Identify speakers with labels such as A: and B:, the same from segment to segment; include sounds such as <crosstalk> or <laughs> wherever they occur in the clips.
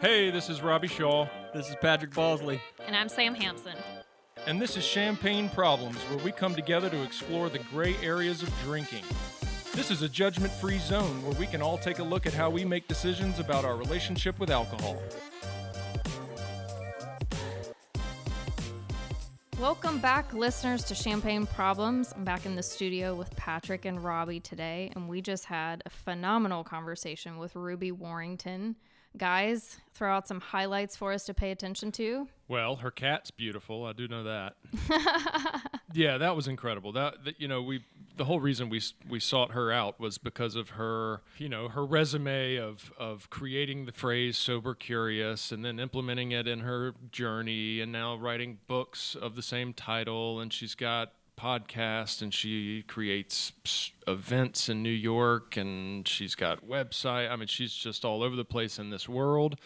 A: Hey, this is Robbie Shaw,
B: This is Patrick Bosley.
C: And I'm Sam Hampson.
A: and this is Champagne Problems, where we come together to explore the gray areas of drinking. This is a judgment free zone where we can all take a look at how we make decisions about our relationship with alcohol.
C: Welcome back, listeners, to Champagne Problems. I'm back in the studio with Patrick and Robbie today, and we just had a phenomenal conversation with Ruby Warrington. Guys, throw out some highlights for us to pay attention to.
A: Well, her cat's beautiful. I do know that. <laughs> yeah, that was incredible. That, that you know, we the whole reason we we sought her out was because of her, you know, her resume of of creating the phrase sober curious and then implementing it in her journey and now writing books of the same title and she's got podcast and she creates events in New York and she's got website. I mean, she's just all over the place in this world.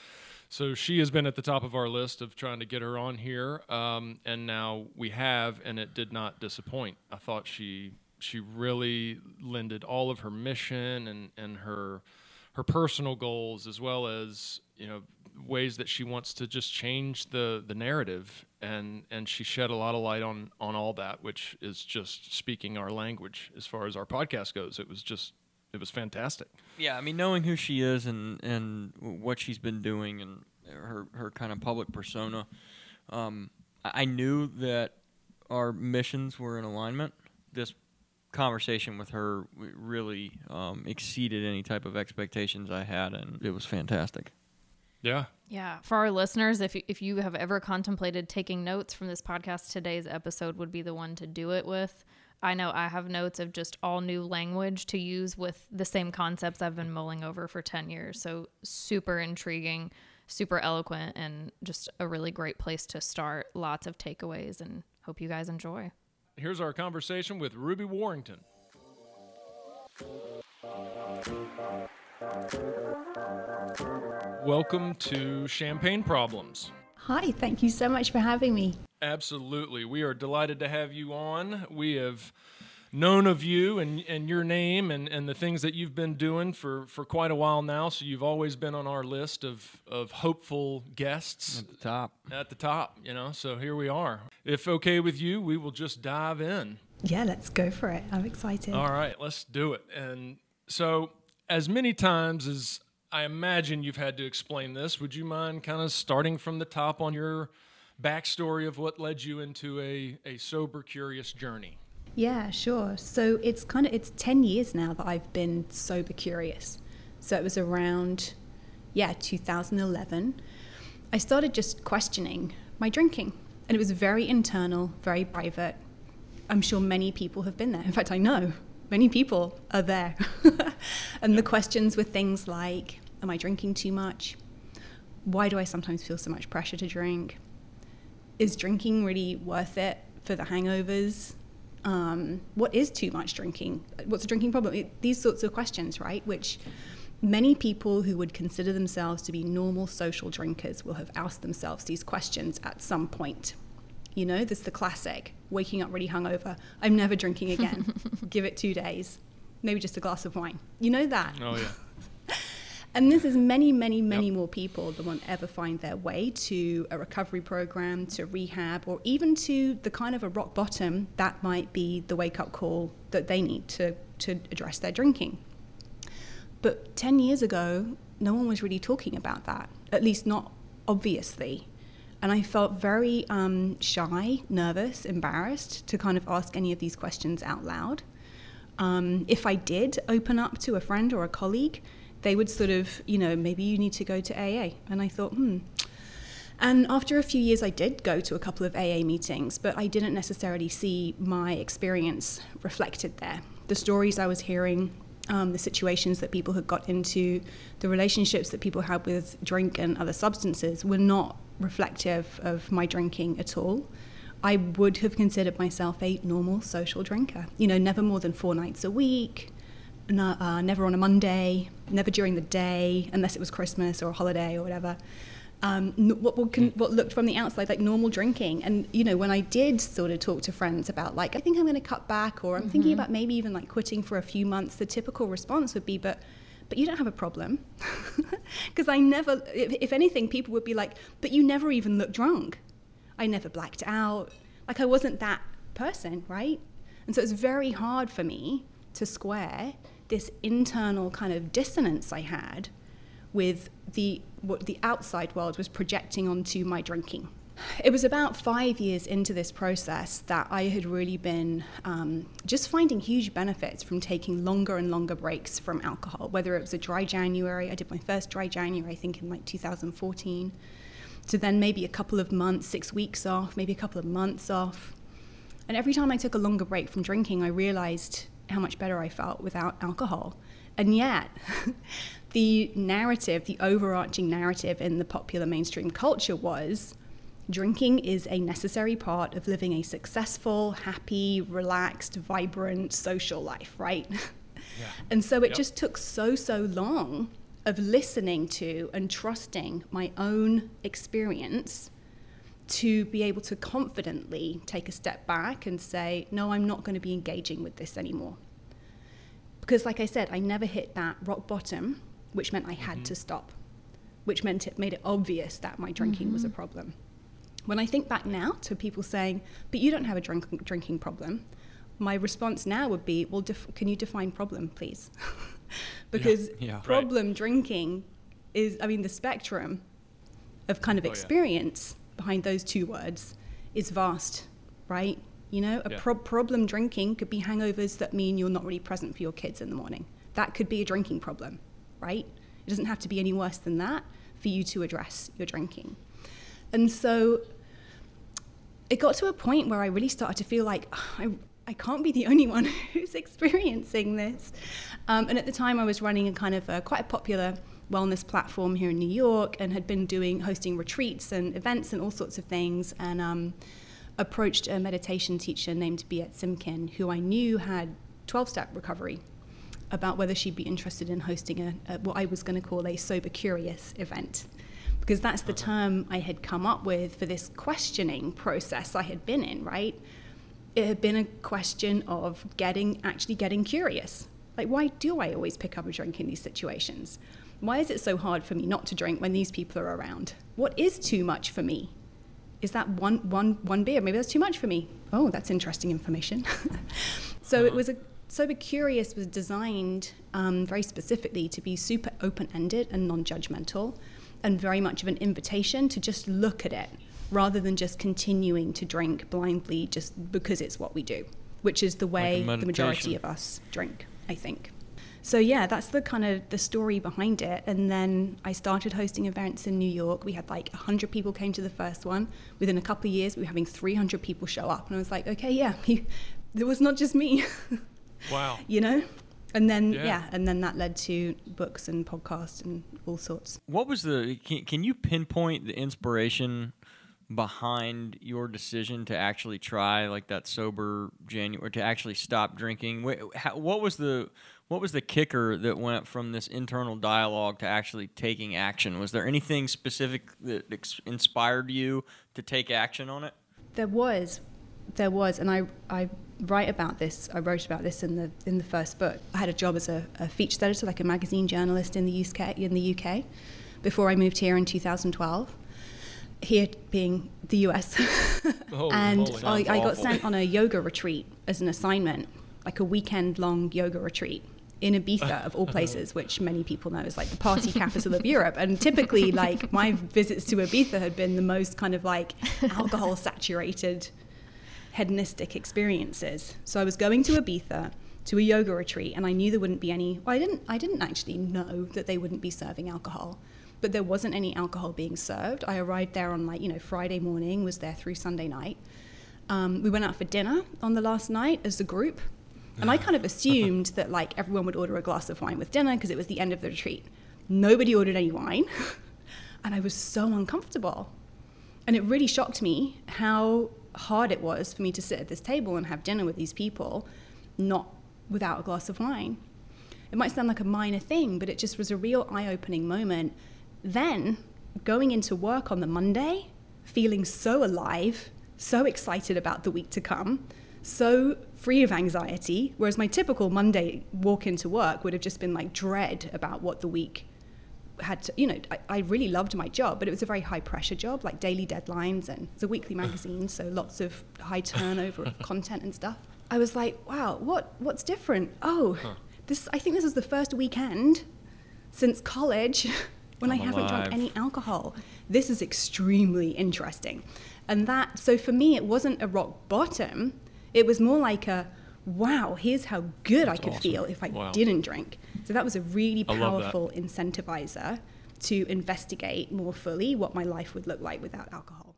A: So she has been at the top of our list of trying to get her on here, um, and now we have, and it did not disappoint. I thought she she really lended all of her mission and and her her personal goals as well as you know ways that she wants to just change the the narrative. And and she shed a lot of light on on all that which is just speaking our language as far as our podcast goes. It was just it was fantastic.
B: Yeah, I mean, knowing who she is and and what she's been doing and her her kind of public persona, um, I knew that our missions were in alignment. This conversation with her really um, exceeded any type of expectations I had, and it was fantastic.
A: yeah
C: Yeah, for our listeners, if you, if you have ever contemplated taking notes from this podcast, today's episode would be the one to do it with. I know I have notes of just all new language to use with the same concepts I've been mulling over for 10 years. So, super intriguing, super eloquent, and just a really great place to start. Lots of takeaways, and hope you guys enjoy.
A: Here's our conversation with Ruby Warrington. Welcome to Champagne Problems.
D: Hi, thank you so much for having me.
A: Absolutely. We are delighted to have you on. We have known of you and, and your name and, and the things that you've been doing for, for quite a while now. So you've always been on our list of, of hopeful guests
B: At the top.
A: at the top, you know. So here we are. If okay with you, we will just dive in.
D: Yeah, let's go for it. I'm excited.
A: All right, let's do it. And so, as many times as I imagine you've had to explain this, would you mind kind of starting from the top on your backstory of what led you into a, a sober, curious journey?
D: Yeah, sure. So it's kind of it's 10 years now that I've been sober curious. So it was around yeah, 2011. I started just questioning my drinking, and it was very internal, very private. I'm sure many people have been there. In fact, I know many people are there. <laughs> and the questions were things like Am I drinking too much? Why do I sometimes feel so much pressure to drink? Is drinking really worth it for the hangovers? Um, what is too much drinking? What's a drinking problem? It- these sorts of questions, right? Which many people who would consider themselves to be normal social drinkers will have asked themselves these questions at some point. You know, this is the classic waking up really hungover. I'm never drinking again. <laughs> Give it two days. Maybe just a glass of wine. You know that?
A: Oh, yeah. <laughs>
D: And this is many, many, many
A: Yep.
D: more people that won't ever find their way to a recovery program, to rehab, or even to the kind of a rock bottom that might be the wake up call that they need to, to address their drinking. But 10 years ago, no one was really talking about that, at least not obviously. And I felt very um, shy, nervous, embarrassed to kind of ask any of these questions out loud. Um, if I did open up to a friend or a colleague, they would sort of, you know, maybe you need to go to AA. And I thought, hmm. And after a few years, I did go to a couple of AA meetings, but I didn't necessarily see my experience reflected there. The stories I was hearing, um, the situations that people had got into, the relationships that people had with drink and other substances were not reflective of my drinking at all. I would have considered myself a normal social drinker. You know, never more than four nights a week, uh, never on a Monday, never during the day, unless it was Christmas or a holiday or whatever. Um, what what, can, what looked from the outside like normal drinking. And you know, when I did sort of talk to friends about like I think I'm going to cut back, or I'm mm-hmm. thinking about maybe even like quitting for a few months, the typical response would be, but but you don't have a problem. <laughs> Because I never, if, if, anything, people would be like, but you never even looked drunk. I never blacked out. Like I wasn't that person, right? And so it's very hard for me to square this internal kind of dissonance I had with the what the outside world was projecting onto my drinking. It was about five years into this process that I had really been um, just finding huge benefits from taking longer and longer breaks from alcohol. Whether it was a dry January, I did my first dry January, I think in like 2014, to then maybe a couple of months, six weeks off, maybe a couple of months off. And every time I took a longer break from drinking, I realized how much better I felt without alcohol. And yet, <laughs> the narrative, the overarching narrative in the popular mainstream culture was drinking is a necessary part of living a successful, happy, relaxed, vibrant social life, right? <laughs> Yeah. and so it yep. just took so, so long of listening to and trusting my own experience to be able to confidently take a step back and say, no, I'm not going to be engaging with this anymore. Because, like I said, I never hit that rock bottom, which meant I had mm-hmm. to stop, which meant it made it obvious that my drinking mm-hmm. was a mm-hmm. problem. When I think back now to people saying, but you don't have a drink- drinking problem, my response now would be, well, def- can you define problem, please? <laughs> because yeah, yeah, problem right. drinking is, I mean, the spectrum of kind of oh, experience yeah. behind those two words is vast, right? You know, a pro- problem drinking could be hangovers that mean you're not really present for your kids in the morning. That could be a drinking problem, right? It doesn't have to be any worse than that for you to address your drinking. And so it got to a point where I really started to feel like oh, I, I can't be the <laughs> only one who's experiencing this. Um, and at the time, I was running a kind of a, quite a popular wellness platform here in New York and had been doing hosting retreats and events and all sorts of things. And um, approached a meditation teacher named Biet Simkin, who I knew had 12 step recovery, about whether she'd be interested in hosting a, a what I was going to call a sober curious event because that's the term I had come up with for this questioning process I had been in, right? It had been a question of getting, actually getting curious. Like, why do I always pick up a drink in these situations? Why is it so hard for me not to drink when these people are around? What is too much for me? Is that one, one, one beer? Maybe that's too much for me. Oh, that's interesting information. <laughs> so uh-huh. it was a Sober Curious was designed um, very specifically to be super open ended and non judgmental and very much of an invitation to just look at it rather than just continuing to drink blindly just because it's what we do, which is the way like the majority of us drink, I think. So yeah, that's the kind of the story behind it. And then I started hosting events in New York. We had like 100 people came to the first one. Within a couple of years, we were having 300 people show up. And I was like, okay, yeah, <laughs> it was not just me. <laughs>
A: Wow.
D: you know? and then yeah. yeah. and then that led to books and podcasts and all sorts
B: what was the can, can you pinpoint the inspiration behind your decision to actually try like that sober january to actually stop drinking what was the what was the kicker that went from this internal dialogue to actually taking action was there anything specific that ex- inspired you to take action on it
D: there was there was and i i write about this. I wrote about this in the in the first book. I had a job as a, a featured editor, like a magazine journalist in the UK. In the UK, before I moved here in 2012. Here being the US, <laughs> and I, I got sent on a yoga retreat as an assignment, like a weekend long yoga retreat in Ibiza, of all <laughs> places, which many people know is like the party capital of <laughs> Europe. And typically, like my visits to Ibiza had been the most kind of like alcohol saturated hedonistic experiences. So I was going to Ibiza to a yoga retreat and I knew there wouldn't be any well, I didn't I didn't actually know that they wouldn't be serving alcohol. But there wasn't any alcohol being served. I arrived there on like, you know, Friday morning, was there through Sunday night. Um, we went out for dinner on the last night as a group. And I kind of <sighs> assumed that like everyone would order a glass of wine with dinner because it was the end of the retreat. Nobody ordered any wine. <laughs> and I was so uncomfortable. And it really shocked me how hard it was for me to sit at this table and have dinner with these people, not without a glass of wine. It might sound like a minor thing, but it just was a real eye opening moment. Then going into work on the Monday, feeling so alive, so excited about the week to come, so free of anxiety. Whereas my typical Monday walk into work would have just been like dread about what the week had to, you know, I, I really loved my job, but it was a very high pressure job, like daily deadlines, and it's a weekly magazine, so lots of high turnover of content and stuff. I was like, wow, what what's different? Oh,
A: Huh.
D: this I think this was the first weekend since college <laughs> when I
B: I'm
D: haven't drunk any alcohol. This is extremely interesting. And that so for me it wasn't a rock bottom. It was more like a wow, here's how good
A: That's
D: I could
A: awesome.
D: feel if I
A: Wow.
D: didn't drink. So that was a really
A: I love that.
D: powerful incentivizer to investigate more fully what my life would look like without alcohol.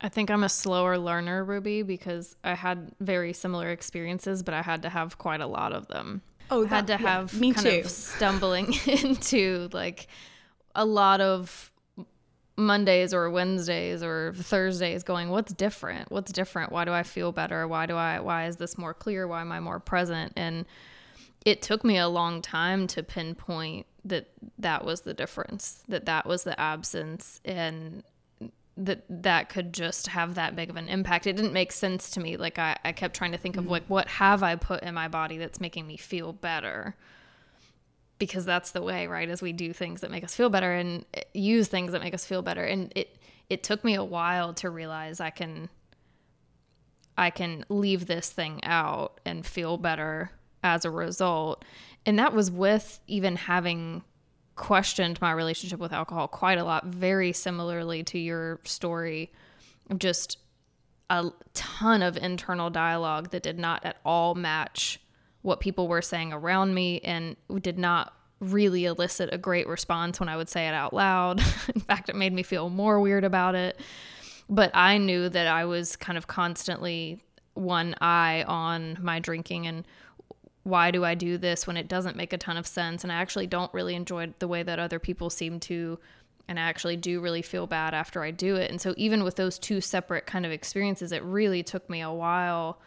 C: I think I'm a slower learner, Ruby, because I had very similar experiences, but I had to have quite a lot of them.
D: Oh,
C: I had to
D: yeah,
C: have
D: me
C: kind
D: too.
C: of <laughs> stumbling <laughs> into like a lot of Mondays or Wednesdays or Thursdays going, what's different? What's different? Why do I feel better? Why do I why is this more clear? Why am I more present? And it took me a long time to pinpoint that that was the difference, that that was the absence and that that could just have that big of an impact. It didn't make sense to me. Like I, I kept trying to think of like what have I put in my body that's making me feel better? Because that's the way, right? As we do things that make us feel better and eh, use things that make us feel better. And it it took me a while to realize I can I can leave this thing out and feel better as a result. And that was with even having questioned my relationship with alcohol quite a lot, very similarly to your story of just a ton of internal dialogue that did not at all match what people were saying around me and did not really elicit a great response when I would say it out loud. <laughs> In fact, it made me feel more weird about it. But I knew that I was kind of constantly one eye on my drinking and why do I do this when it doesn't make a ton of sense? And I actually don't really enjoy the way that other people seem to. And I actually do really feel bad after I do it. And so, even with those two separate kind of experiences, it really took me a while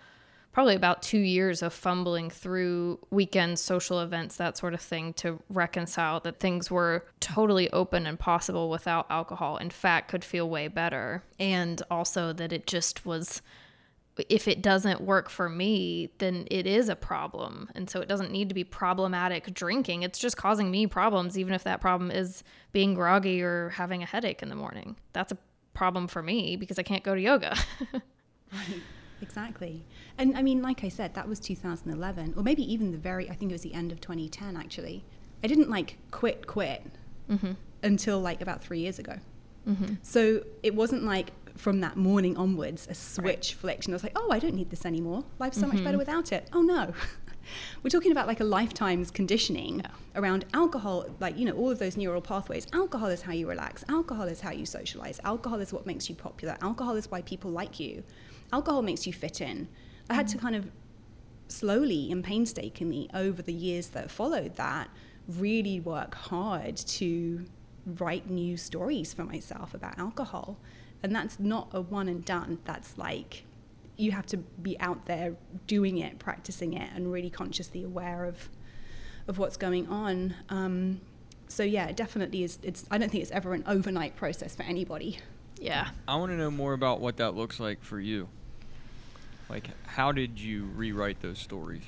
C: probably about two years of fumbling through weekends, social events, that sort of thing to reconcile that things were totally open and possible without alcohol. In fact, could feel way better. And also that it just was if it doesn't work for me, then it is a problem. And so it doesn't need to be problematic drinking. It's just causing me problems, even if that problem is being groggy or having a headache in the morning. That's a problem for me because I can't go to yoga. <laughs>
D: Right, exactly. And I mean, like I said, that was 2011, or maybe even the very, I think it was the end of 2010 actually. I didn't like quit, quit mm-hmm. until like about three years ago. Mm-hmm. So it wasn't like from that morning onwards a switch flicked and I was like, oh, I don't need this anymore. Life's so much better mm-hmm. without it. Oh no. <laughs> We're talking about like a lifetime's conditioning
C: Yeah.
D: around alcohol, like, you know, all of those neural pathways. Alcohol is how you relax. Alcohol is how you socialize. Alcohol is what makes you popular. Alcohol is why people like you. Alcohol makes you fit in. I had to mm. kind of slowly and painstakingly over the years that followed that really work hard to write new stories for myself about alcohol and that's not a one and done that's like you have to be out there doing it practicing it and really consciously aware of of what's going on um, so yeah it definitely is it's i don't think it's ever an overnight process for anybody
C: yeah.
B: I want to know more about what that looks like for you. Like, how did you rewrite those stories?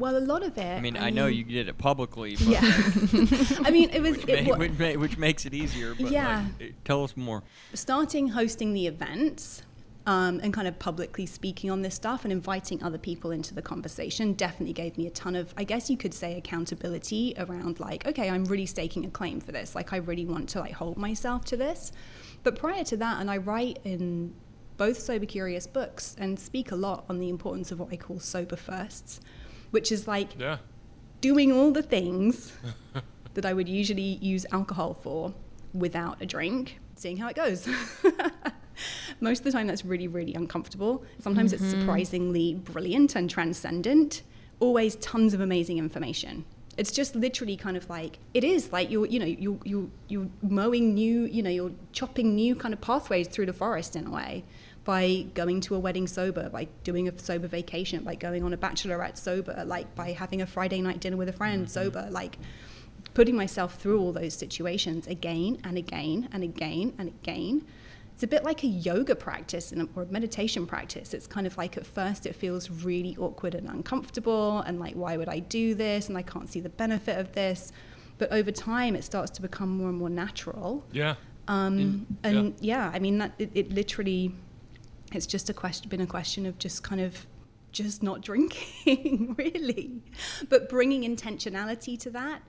D: Well a lot of it
B: I mean, I know you did it publicly, but
D: yeah <laughs> i mean it was
B: which,
D: it
B: ma- which, ma- which makes it easier. But
D: Yeah.
B: like, tell us more.
D: starting hosting the events um, and kind of publicly speaking on this stuff and inviting other people into the conversation definitely gave me a ton of, I guess you could say, accountability around like, okay, I'm really staking a claim for this. Like, I really want to like hold myself to this. But prior to that, and I write in both sober curious books and speak a lot on the importance of what I call sober firsts, which is like
A: Yeah.
D: doing all the things <laughs> that I would usually use alcohol for without a drink, seeing how it goes. <laughs> Most of the time, that's really, really uncomfortable. Sometimes it's mm-hmm. surprisingly brilliant and transcendent. Always tons of amazing information. It's just literally kind of like it is like you're, you know, you're, you're, you're mowing new, you know, you're chopping new kind of pathways through the forest in a way by going to a wedding sober, by doing a sober vacation, by going on a bachelorette sober, like by having a Friday night dinner with a friend sober, like putting myself through all those situations again and again and again and again. It's a bit like a yoga practice or a meditation practice. It's kind of like at first it feels really awkward and uncomfortable, and like, why would I do this? And I can't see the benefit of this. But over time, it starts to become more and more natural.
A: Yeah.
D: Um, and yeah. I mean, that it, it literally, it's just a question, been a question of just kind of just not <laughs> drinking, really, but bringing intentionality to that.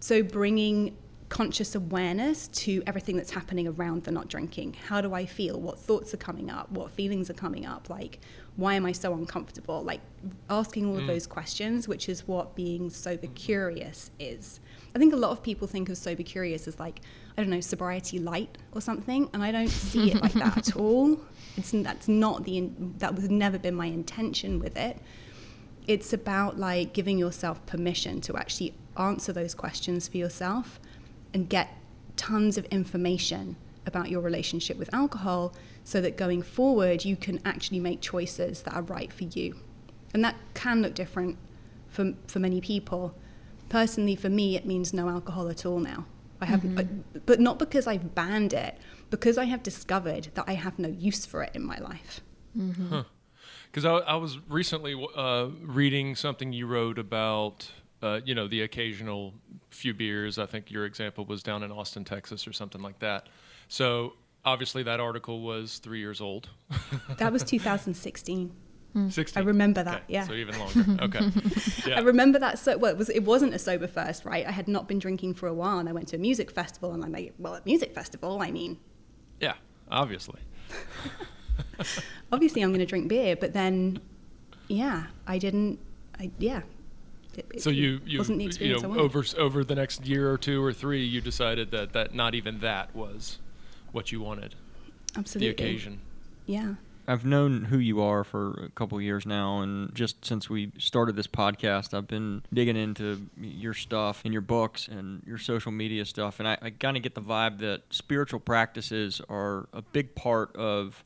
D: So bringing conscious awareness to everything that's happening around the not drinking. How do I feel? What thoughts are coming up? What feelings are coming up? Like, why am I so uncomfortable? Like, asking all of mm. those questions, which is what being sober curious is. I think a lot of people think of sober curious as like, I don't know, sobriety light or something, and I don't see it like that at <laughs> all. It's that's not the that was never been my intention with it. It's about like giving yourself permission to actually answer those questions for yourself and get tons of information about your relationship with alcohol so that going forward you can actually make choices that are right for you. And that can look different for, for many people. Personally, for me, it means no alcohol at all now. I have, mm-hmm. but, but not because I've banned it, because I have discovered that I have no use for it in my life.
A: Because I, I was recently uh, reading something you wrote about, uh, you know, the occasional few beers. I think your example was down in Austin, Texas, or something like that. So obviously, that article was three years old. <laughs>
D: That was 2016.
A: 16.
D: I remember that,
A: Okay,
D: yeah.
A: So even longer. Okay. <laughs> Yeah.
D: I remember that so well. It was it wasn't a sober first, right? I had not been drinking for a while, and I went to a music festival, and I'm like, well, at music festival, I mean,
A: yeah. Obviously. <laughs>
D: obviously I'm going to drink beer, but then, yeah, I didn't. I yeah. It, it
A: So you you you know over over the next year or two or three, you decided that that not even that was what you wanted.
D: Absolutely.
A: The occasion.
D: Yeah.
B: I've known who you are for a couple years now, and just since we started this podcast, I've been digging into your stuff and your books and your social media stuff, and I, I kind of get the vibe that spiritual practices are a big part of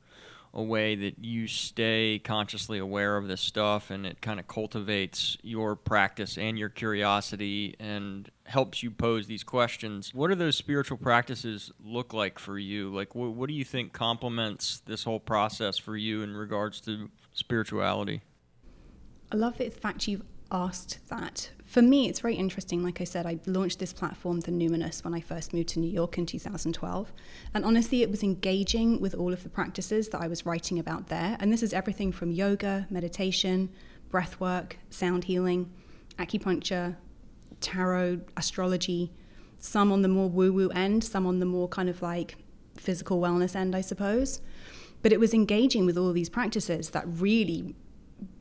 B: a way that you stay consciously aware of this stuff, and it kind of cultivates your practice and your curiosity and helps you pose these questions. What do those spiritual practices look like for you? Like, what, what do you think complements this whole process for you in regards to spirituality?
D: I love the fact you've asked that. For me, it's very interesting. Like I said, I launched this platform, The Numinous, when I first moved to New York in 2012. And honestly, it was engaging with all of the practices that I was writing about there. And this is everything from yoga, meditation, breath work, sound healing, acupuncture, tarot, astrology, some on the more woo woo end, some on the more kind of like physical wellness end, I suppose. But it was engaging with all these practices that really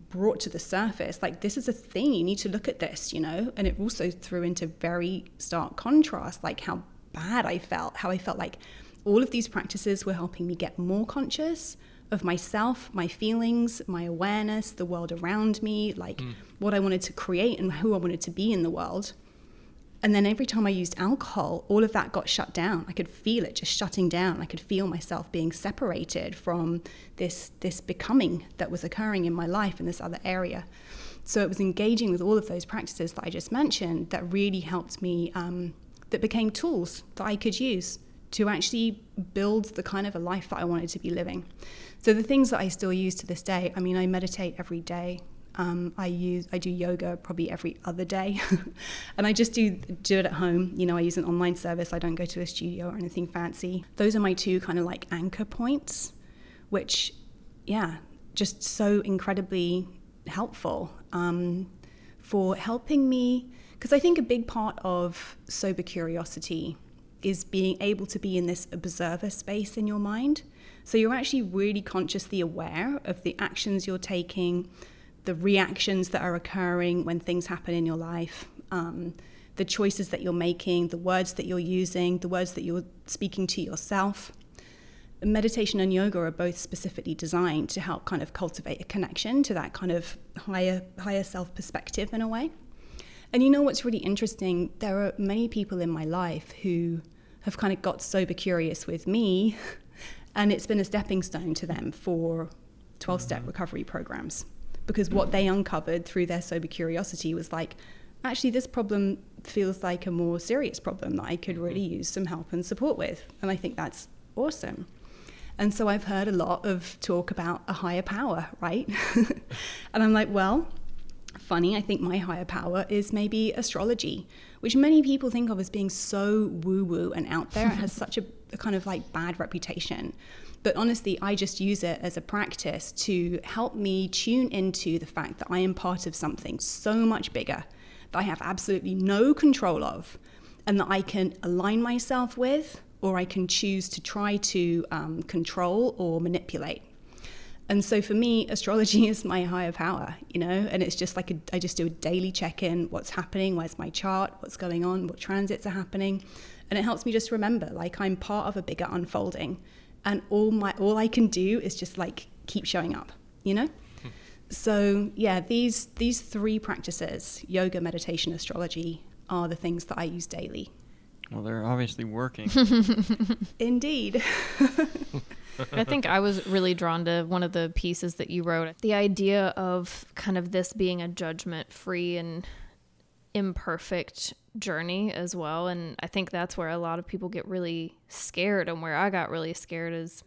D: brought to the surface like this is a thing you need to look at this you know and it also threw into very stark contrast like how bad i felt how i felt like all of these practices were helping me get more conscious of myself my feelings my awareness the world around me like what i wanted to create and who i wanted to be in the world and then every time I used alcohol, all of that got shut down. I could feel it just shutting down. I could feel myself being separated from this this becoming that was occurring in my life in this other area. So it was engaging with all of those practices that I just mentioned that really helped me. Um, that became tools that I could use to actually build the kind of a life that I wanted to be living. So the things that I still use to this day. I mean, I meditate every day. Um, I use I do yoga probably every other day, <laughs> and I just do do it at home. You know, I use an online service. I don't go to a studio or anything fancy. Those are my two kind of like anchor points, which, yeah, just so incredibly helpful um, for helping me. Because I think a big part of sober curiosity is being able to be in this observer space in your mind. So you're actually really consciously aware of the actions you're taking, the reactions that are occurring when things happen in your life, um, the choices that you're making, the words that you're using, the words that you're speaking to yourself. Meditation and yoga are both specifically designed to help kind of cultivate a connection to that kind of higher higher self perspective in a way. And you know what's really interesting? There are many people in my life who have kind of got sober curious with me, <laughs> and it's been a stepping stone to them for 12 step mm. recovery programs. Because mm. what they uncovered through their sober curiosity was like, actually, this problem feels like a more serious problem that I could mm-hmm. really use some help and support with. And I think that's awesome. And so I've heard a lot of talk about a higher power, right? <laughs> and I'm like, well, funny, I think my higher power is maybe astrology, which many people think of as being so woo woo and out there. it has <laughs> such a, a kind of like bad reputation. But honestly, I just use it as a practice to help me tune into the fact that I am part of something so much bigger that I have absolutely no control of and that I can align myself with or I can choose to try to um, control or manipulate. And so for me, astrology <laughs> is my higher power, you know, and it's just like a, I just do a daily check in what's happening, where's my chart, what's going on, what transits are happening. And it helps me just remember like I'm part of a bigger unfolding. And all my all I can do is just like keep showing up, you know? So yeah, these these three practices, yoga, meditation, astrology, are the things that I use daily.
B: Well, they're obviously working. <laughs>
D: Indeed.
C: I think I was really drawn to one of the pieces that you wrote. The idea of kind of this being a judgment free and imperfect journey as well. And I think that's where a lot of people get really scared. And where I got really scared is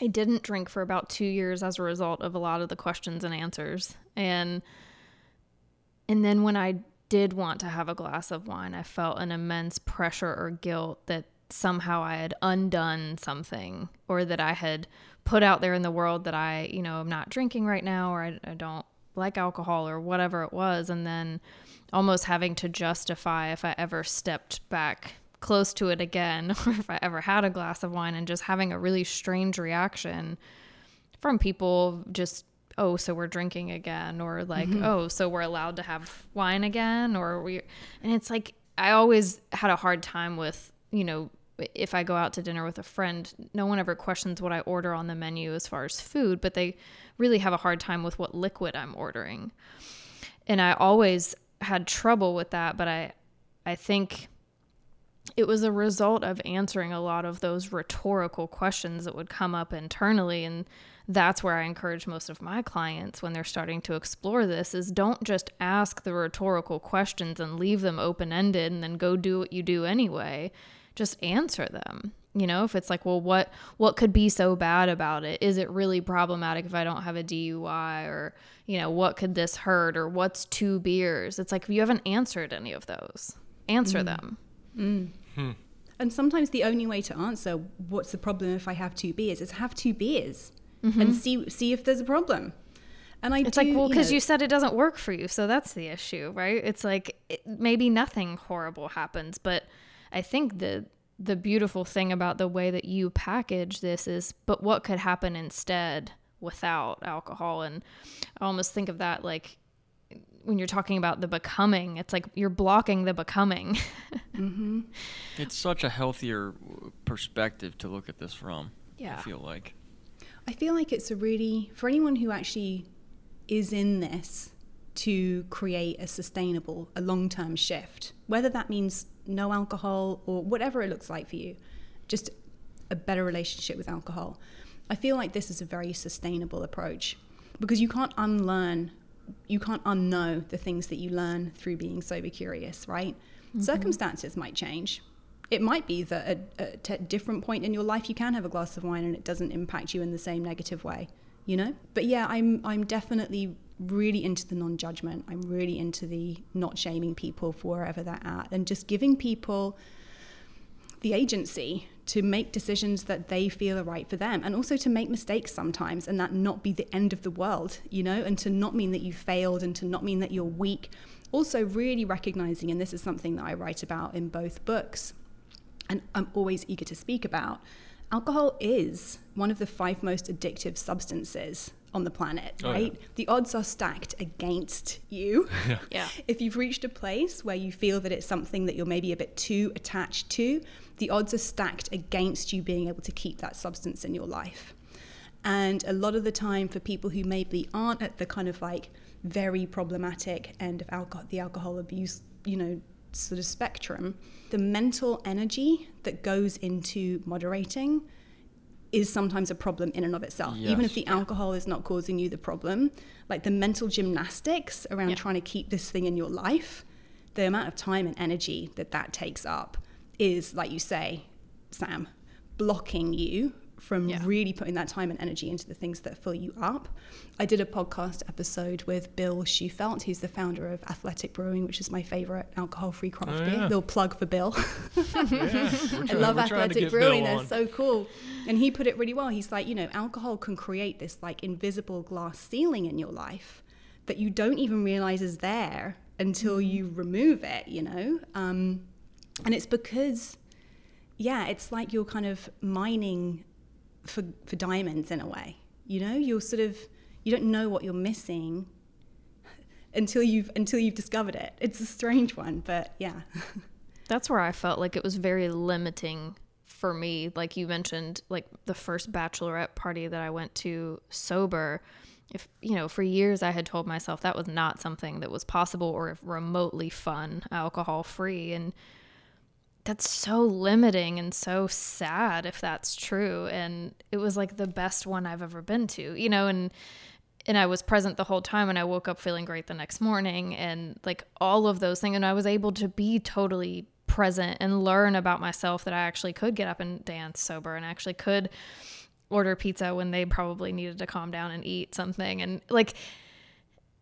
C: I didn't drink for about two years as a result of a lot of the questions and answers. And and then when I did want to have a glass of wine, I felt an immense pressure or guilt that somehow I had undone something or that I had put out there in the world that I, you know, I'm not drinking right now or I, I don't like alcohol or whatever it was. And then almost having to justify if I ever stepped back close to it again <laughs> or if I ever had a glass of wine and just having a really strange reaction from people just oh so we're drinking again or like mm-hmm. oh so we're allowed to have wine again or we and it's like I always had a hard time with you know if I go out to dinner with a friend, no one ever questions what I order on the menu as far as food, but they really have a hard time with what liquid I'm ordering. And I always had trouble with that, but I I think it was a result of answering a lot of those rhetorical questions that would come up internally. And that's where I encourage most of my clients when they're starting to explore this is don't just ask the rhetorical questions and leave them open-ended and then go do what you do anyway. Just answer them you know if it's like well what what could be so bad about it is it really problematic if i don't have a dui or you know what could this hurt or what's two beers it's like you haven't answered any of those answer mm. them
D: mm. Hmm. and sometimes the only way to answer what's the problem if i have two beers is have two beers mm-hmm. and see see if there's a problem
C: and I it's do, like, well, because you, know, you, said it doesn't work for you, so that's the issue, right? It's like it, maybe nothing horrible happens, but I think the the beautiful thing about the way that you package this is but what could happen instead without alcohol? And I almost think of that like when you're talking about the becoming it's like you're blocking the becoming. <laughs>
B: Mm-hmm. it's such a healthier perspective to look at this from yeah. i feel like.
D: I feel like it's a really for anyone who actually is in this to create a sustainable a long-term shift whether that means no alcohol or whatever it looks like for you, just a better relationship with alcohol. I feel like this is a very sustainable approach because you can't unlearn, you can't unknow the things that you learn through being sober curious, right? Mm-hmm. Circumstances might change. It might be that at a different point in your life you can have a glass of wine and it doesn't impact you in the same negative way, you know? But yeah, I'm I'm definitely really into the non judgment. I'm really into the not shaming people for wherever they're at and just giving people the agency to make decisions that they feel are right for them and also to make mistakes sometimes and that not be the end of the world, you know, and to not mean that you failed and to not mean that you're weak. Also, really recognizing, and this is something that I write about in both books and I'm always eager to speak about. Alcohol is one of the five most addictive substances on the planet, oh, right? Yeah. The odds are stacked against you.
C: Yeah. <laughs> <laughs> yeah.
D: If you've reached a place where you feel that it's something that you're maybe a bit too attached to, the odds are stacked against you being able to keep that substance in your life. And a lot of the time, for people who maybe aren't at the kind of like very problematic end of alcohol, the alcohol abuse, you know, sort of spectrum, the mental energy that goes into moderating is sometimes a problem in and of itself. Even if the alcohol is not causing you the problem, like the mental gymnastics around
C: Yeah.
D: trying to keep this thing in your life, the amount of time and energy that that takes up is, like you say, Sam, blocking you from
C: Yeah.
D: really putting that time and energy into the things that fill you up. I did a podcast episode with Bill Shufelt, who's the founder of Athletic Brewing, which is my favorite alcohol-free craft
A: Oh,
D: beer.
A: yeah.
D: Little plug for Bill. <laughs>
A: Yeah, we're
D: I love
A: we're trying to
D: athletic brewing. They're so cool. And he put it really well. He's like, you know, alcohol can create this like invisible glass ceiling in your life that you don't even realize is there until you remove it, you know? Um, and it's because, yeah, it's like you're kind of mining for, for diamonds in a way. You know, you're sort of, you don't know what you're missing until you've until you've discovered it. It's a strange one, but yeah. <laughs>
C: That's where I felt like it was very limiting for me. Like you mentioned, like the first bachelorette party that I went to sober. If you know, for years I had told myself that was not something that was possible or remotely fun, alcohol free, and that's so limiting and so sad if that's true. And it was like the best one I've ever been to, you know, and and I was present the whole time and I woke up feeling great the next morning and like all of those things and I was able to be totally present and learn about myself that I actually could get up and dance sober and actually could order pizza when they probably needed to calm down and eat something and like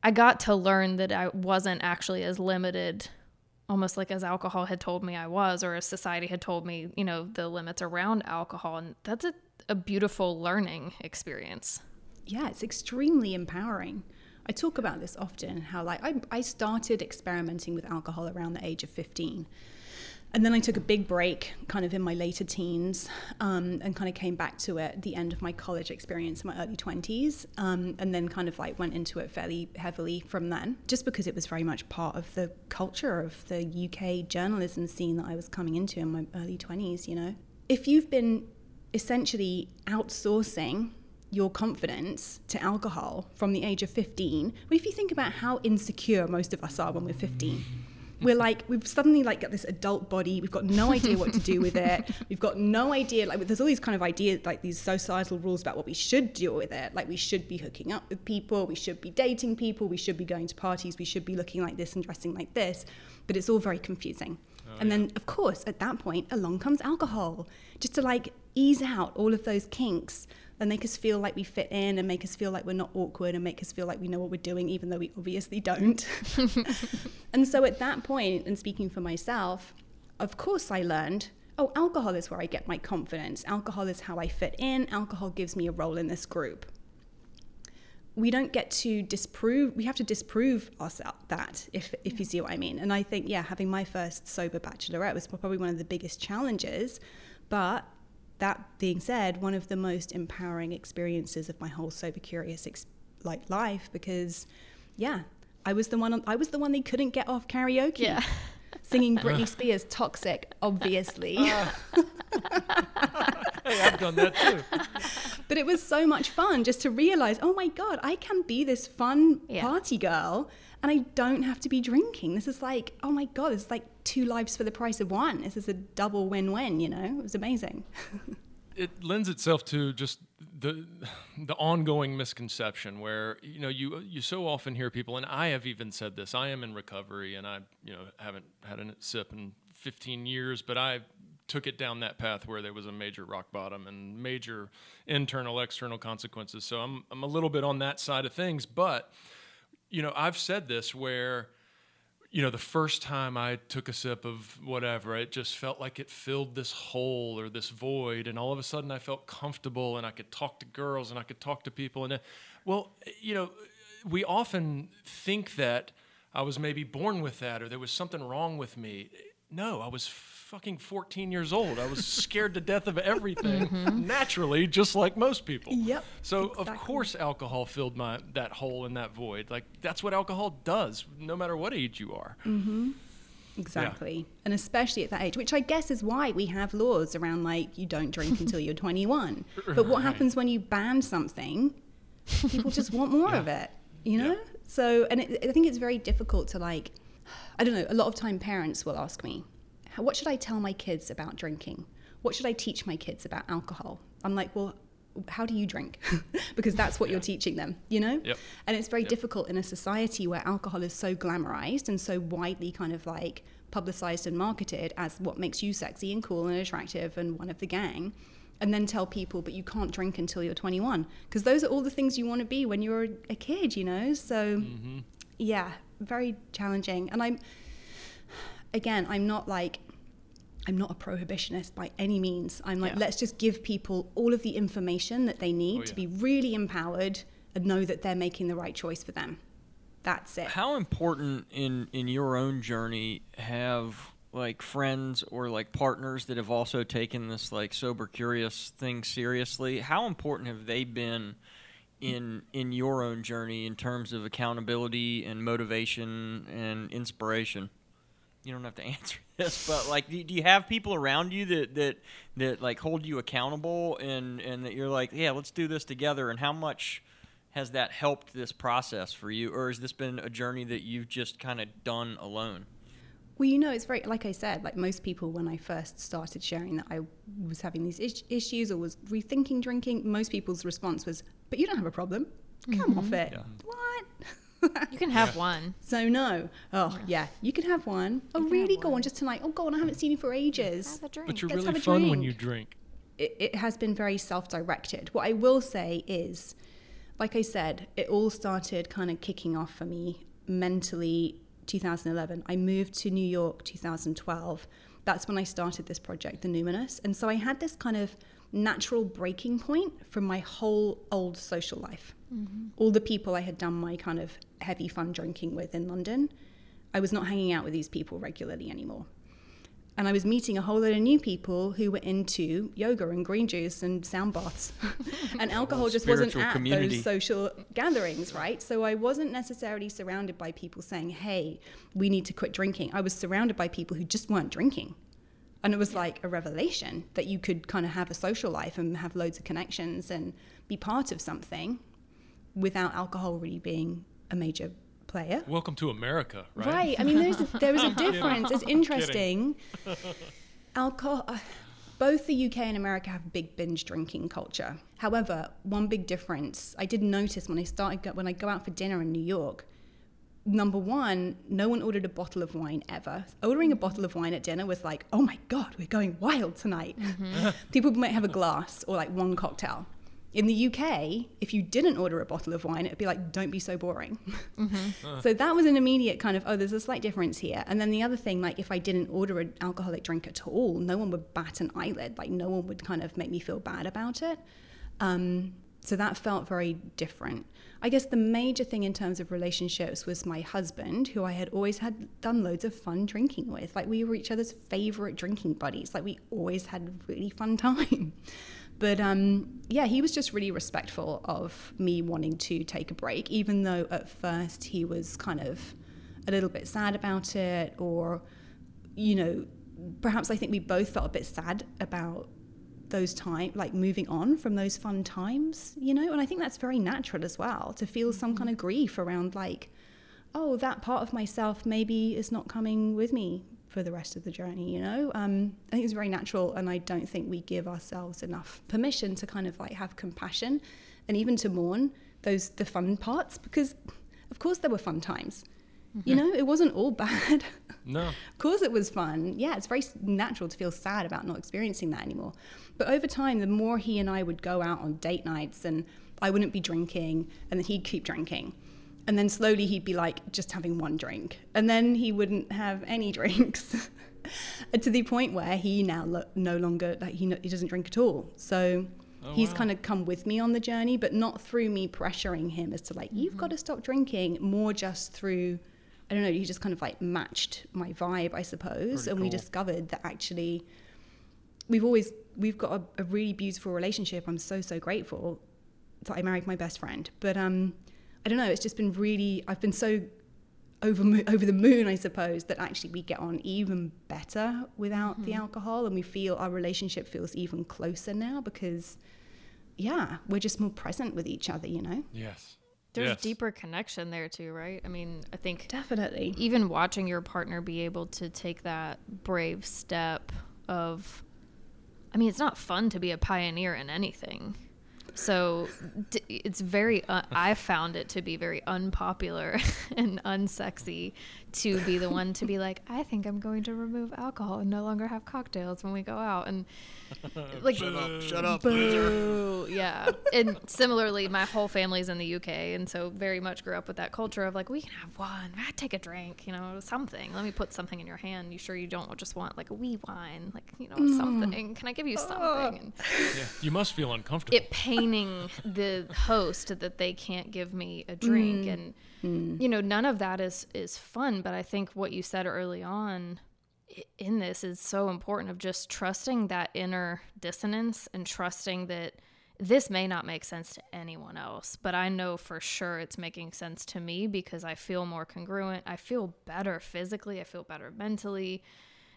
C: I got to learn that I wasn't actually as limited almost like as alcohol had told me I was or as society had told me, you know, the limits around alcohol and that's a, a beautiful learning experience.
D: yeah, it's extremely empowering. I talk about this often how like I, I started experimenting with alcohol around the age of 15. And then I took a big break kind of in my later teens um, and kind of came back to it at the end of my college experience in my early 20s. Um, and then kind of like went into it fairly heavily from then, just because it was very much part of the culture of the UK journalism scene that I was coming into in my early 20s, you know. If you've been essentially outsourcing your confidence to alcohol from the age of 15 well if you think about how insecure most of us are when we're 15 we're like we've suddenly like got this adult body. We've got no idea what to do with it. <laughs> We've got no idea like there's all these kind of ideas like these societal rules about what we should do with it. Like we should be hooking up with people. We should be dating people. We should be going to parties. We should be looking like this and dressing like this. But it's all very confusing Oh, and then of course at that point along comes alcohol. Just to like ease out all of those kinks and make us feel like we fit in and make us feel like we're not awkward and make us feel like we know what we're doing even though we obviously don't. <laughs> And so at that point and speaking for myself of course i learned oh alcohol is where i get my confidence. Alcohol is how i fit in. Alcohol gives me a role in this group we don't get to disprove we have to disprove ourselves that if if you see what i mean. And i think yeah having my first sober bachelorette was probably one of the biggest challenges. But that being said one of the most empowering experiences of my whole sober curious ex- like life because yeah i was the one on, i was the one they couldn't get off karaoke.
C: Yeah.
D: singing britney spears toxic obviously <laughs> oh. <laughs>
A: Hey, I've done that too. <laughs>
D: But it was so much fun just to realize, oh my God, I can be this fun
C: Yeah.
D: party girl and I don't have to be drinking. This is like, oh my God, it's like two lives for the price of one. This is a double win win, you know? It was amazing. <laughs>
A: it lends itself to just the <sighs> the ongoing misconception where you know you you so often hear people and I have even said this I am in recovery and I you know haven't had a sip in 15 years but I took it down that path where there was a major rock bottom and major internal external consequences so I'm I'm a little bit on that side of things but you know I've said this where you know, the first time I took a sip of whatever, it just felt like it filled this hole or this void. And all of a sudden I felt comfortable and I could talk to girls and I could talk to people. And, uh, well, you know, we often think that I was maybe born with that or there was something wrong with me. No, I was fucking 14 years old. I was <laughs> scared to death of everything naturally, just like most people.
D: Yep,
A: So of course alcohol filled my that hole in that void. Like that's what alcohol does, no matter what age you are. Mm-hmm.
D: Exactly. And especially at that age, which I guess is why we have laws around like you don't drink until you're 21. <laughs> But what
A: Right.
D: happens when you ban something? People just want more of it, you know?
A: Yeah.
D: So, and it, I think it's very difficult to like, I don't know, a lot of time parents will ask me, "How- what should I tell my kids about drinking? What should I teach my kids about alcohol? I'm like, well, how do you drink? <laughs> because that's what you're teaching them, you know?
A: Yep.
D: And it's very
A: Yep.
D: difficult in a society where alcohol is so glamorized and so widely kind of like publicized and marketed as what makes you sexy and cool and attractive and one of the gang. And then tell people, but you can't drink until you're 21. Because those are all the things you want to be when you're a kid, you know? So,
A: Mm-hmm.
D: yeah, very challenging. And I'm, again, I'm not like, I'm not a prohibitionist by any means. I'm like,
B: Yeah.
D: let's just give people all of the information that they need
A: Oh,
D: to be really empowered and know that they're making the right choice for them. That's it.
B: How important in in your own journey have like friends or like partners that have also taken this like sober curious thing seriously? How important have they been in in your own journey in terms of accountability and motivation and inspiration? You don't have to <laughs> answer this, but like, do, do you have people around you that that that like hold you accountable and and that you're like, yeah, let's do this together? And how much has that helped this process for you, or has this been a journey that you've just kind of done alone?
D: Well, you know, it's very, like I said, like most people, when I first started sharing that I was having these is- issues or was rethinking drinking, most people's response was, but you don't have a problem. Come off mm-hmm. it.
A: Yeah.
D: What? <laughs>
C: You can have
A: Yeah.
C: one.
D: so, no. Oh, yeah, you can have one. Oh,
C: You can
D: really? Go
C: one.
D: on just tonight. Oh, go on. I haven't seen you for ages.
C: Have a drink.
A: But you're
D: Let's
A: really
D: have a
A: fun when you drink.
D: it, it has been very self-directed. What I will say is, like I said, it all started kind of kicking off for me mentally 2011. I moved to New York 2012. That's when I started this project, The Numinous. And so I had this kind of natural breaking point from my whole old social life. Mm-hmm. All the people I had done my kind of heavy fun drinking with in London, I was not hanging out with these people regularly anymore and I was meeting a whole lot of new people who were into yoga and green juice and sound baths. <laughs> and alcohol just wasn't at
B: community.
D: those social gatherings, right? So I wasn't necessarily surrounded by people saying, hey, we need to quit drinking. I was surrounded by people who just weren't drinking. And it was like a revelation that you could kind of have a social life and have loads of connections and be part of something without alcohol really being a major player.
A: Welcome to America, right?
D: Right. I mean, there's a, there was a <laughs> difference. It's <laughs> interesting. Alcohol. Uh, both the UK and America have big binge drinking culture. However, one big difference I did notice when I started when I go out for dinner in New York. Number one, no one ordered a bottle of wine ever. Ordering a bottle of wine at dinner was like, oh my god, we're going wild tonight. <laughs> People might have a glass or like one cocktail. In the UK, if you didn't order a bottle of wine, it'd be like, don't be so boring. <laughs> So that was an immediate kind of, oh, there's a slight difference here. And then the other thing, like if I didn't order an alcoholic drink at all, no one would bat an eyelid. Like no one would kind of make me feel bad about it. Um, so that felt very different. I guess the major thing in terms of relationships was my husband, who I had always had done loads of fun drinking with. Like we were each other's favorite drinking buddies. Like we always had a really fun <laughs> time. But um, yeah, he was just really respectful of me wanting to take a break, even though at first he was kind of a little bit sad about it, or, you know, perhaps I think we both felt a bit sad about those time like moving on from those fun times you know? And i think that's very natural as well to feel some kind of grief around like oh that part of myself maybe is not coming with me for the rest of the journey you know? Um, i think it's very natural and i don't think we give ourselves enough permission to kind of like have compassion and even to mourn those the fun parts because of course there were fun times you know it wasn't all bad
A: No. <laughs>
D: of course it was fun. Yeah, it's very natural to feel sad about not experiencing that anymore. But over time, the more he and I would go out on date nights and I wouldn't be drinking and then he'd keep drinking. And then slowly he'd be like just having one drink. And then he wouldn't have any <laughs> drinks. <laughs> To the point where he now lo- no longer, like he, no, he doesn't drink at all. So
A: Oh,
D: he's
A: wow.
D: kind of come with me on the journey, but not through me pressuring him as to like, you've mm-hmm. got to stop drinking, more just through I don't know, he just kind of like matched my vibe, I suppose.
B: Pretty
D: and we discovered that actually we've always we've got a, a really beautiful relationship. I'm so, so grateful that I married my best friend. But um I don't know, it's just been really I've been so over over the moon, I suppose, that actually we get on even better without the alcohol and we feel our relationship feels even closer now because yeah, we're just more present with each other, you know?
A: Yes.
C: There's
A: yes.
C: deeper connection there too, right? I mean, I think
D: Definitely.
C: even watching your partner be able to take that brave step of I mean, it's not fun to be a pioneer in anything. So d- it's very, uh, I found it to be very unpopular <laughs> and unsexy to be the one to be like, I think I'm going to remove alcohol and no longer have cocktails when we go out. And <laughs> like,
B: Shut up! Shut up!
C: boo. Yeah. And similarly, my whole family's in the UK. And so very much grew up with that culture of like, we can have one, ah, take a drink, you know, something. Let me put something in your hand. You sure you don't just want like a wee wine, like, you know, something. Can I give you something? And
A: Yeah, you must feel uncomfortable.
C: it paining the host that they can't give me a drink. Mm-hmm. And mm-hmm. you know none of that is is fun but i think what you said early on in this is so important of just trusting that inner dissonance and trusting that this may not make sense to anyone else. But i know for sure it's making sense to me because i feel more congruent. I feel better physically. I feel better mentally.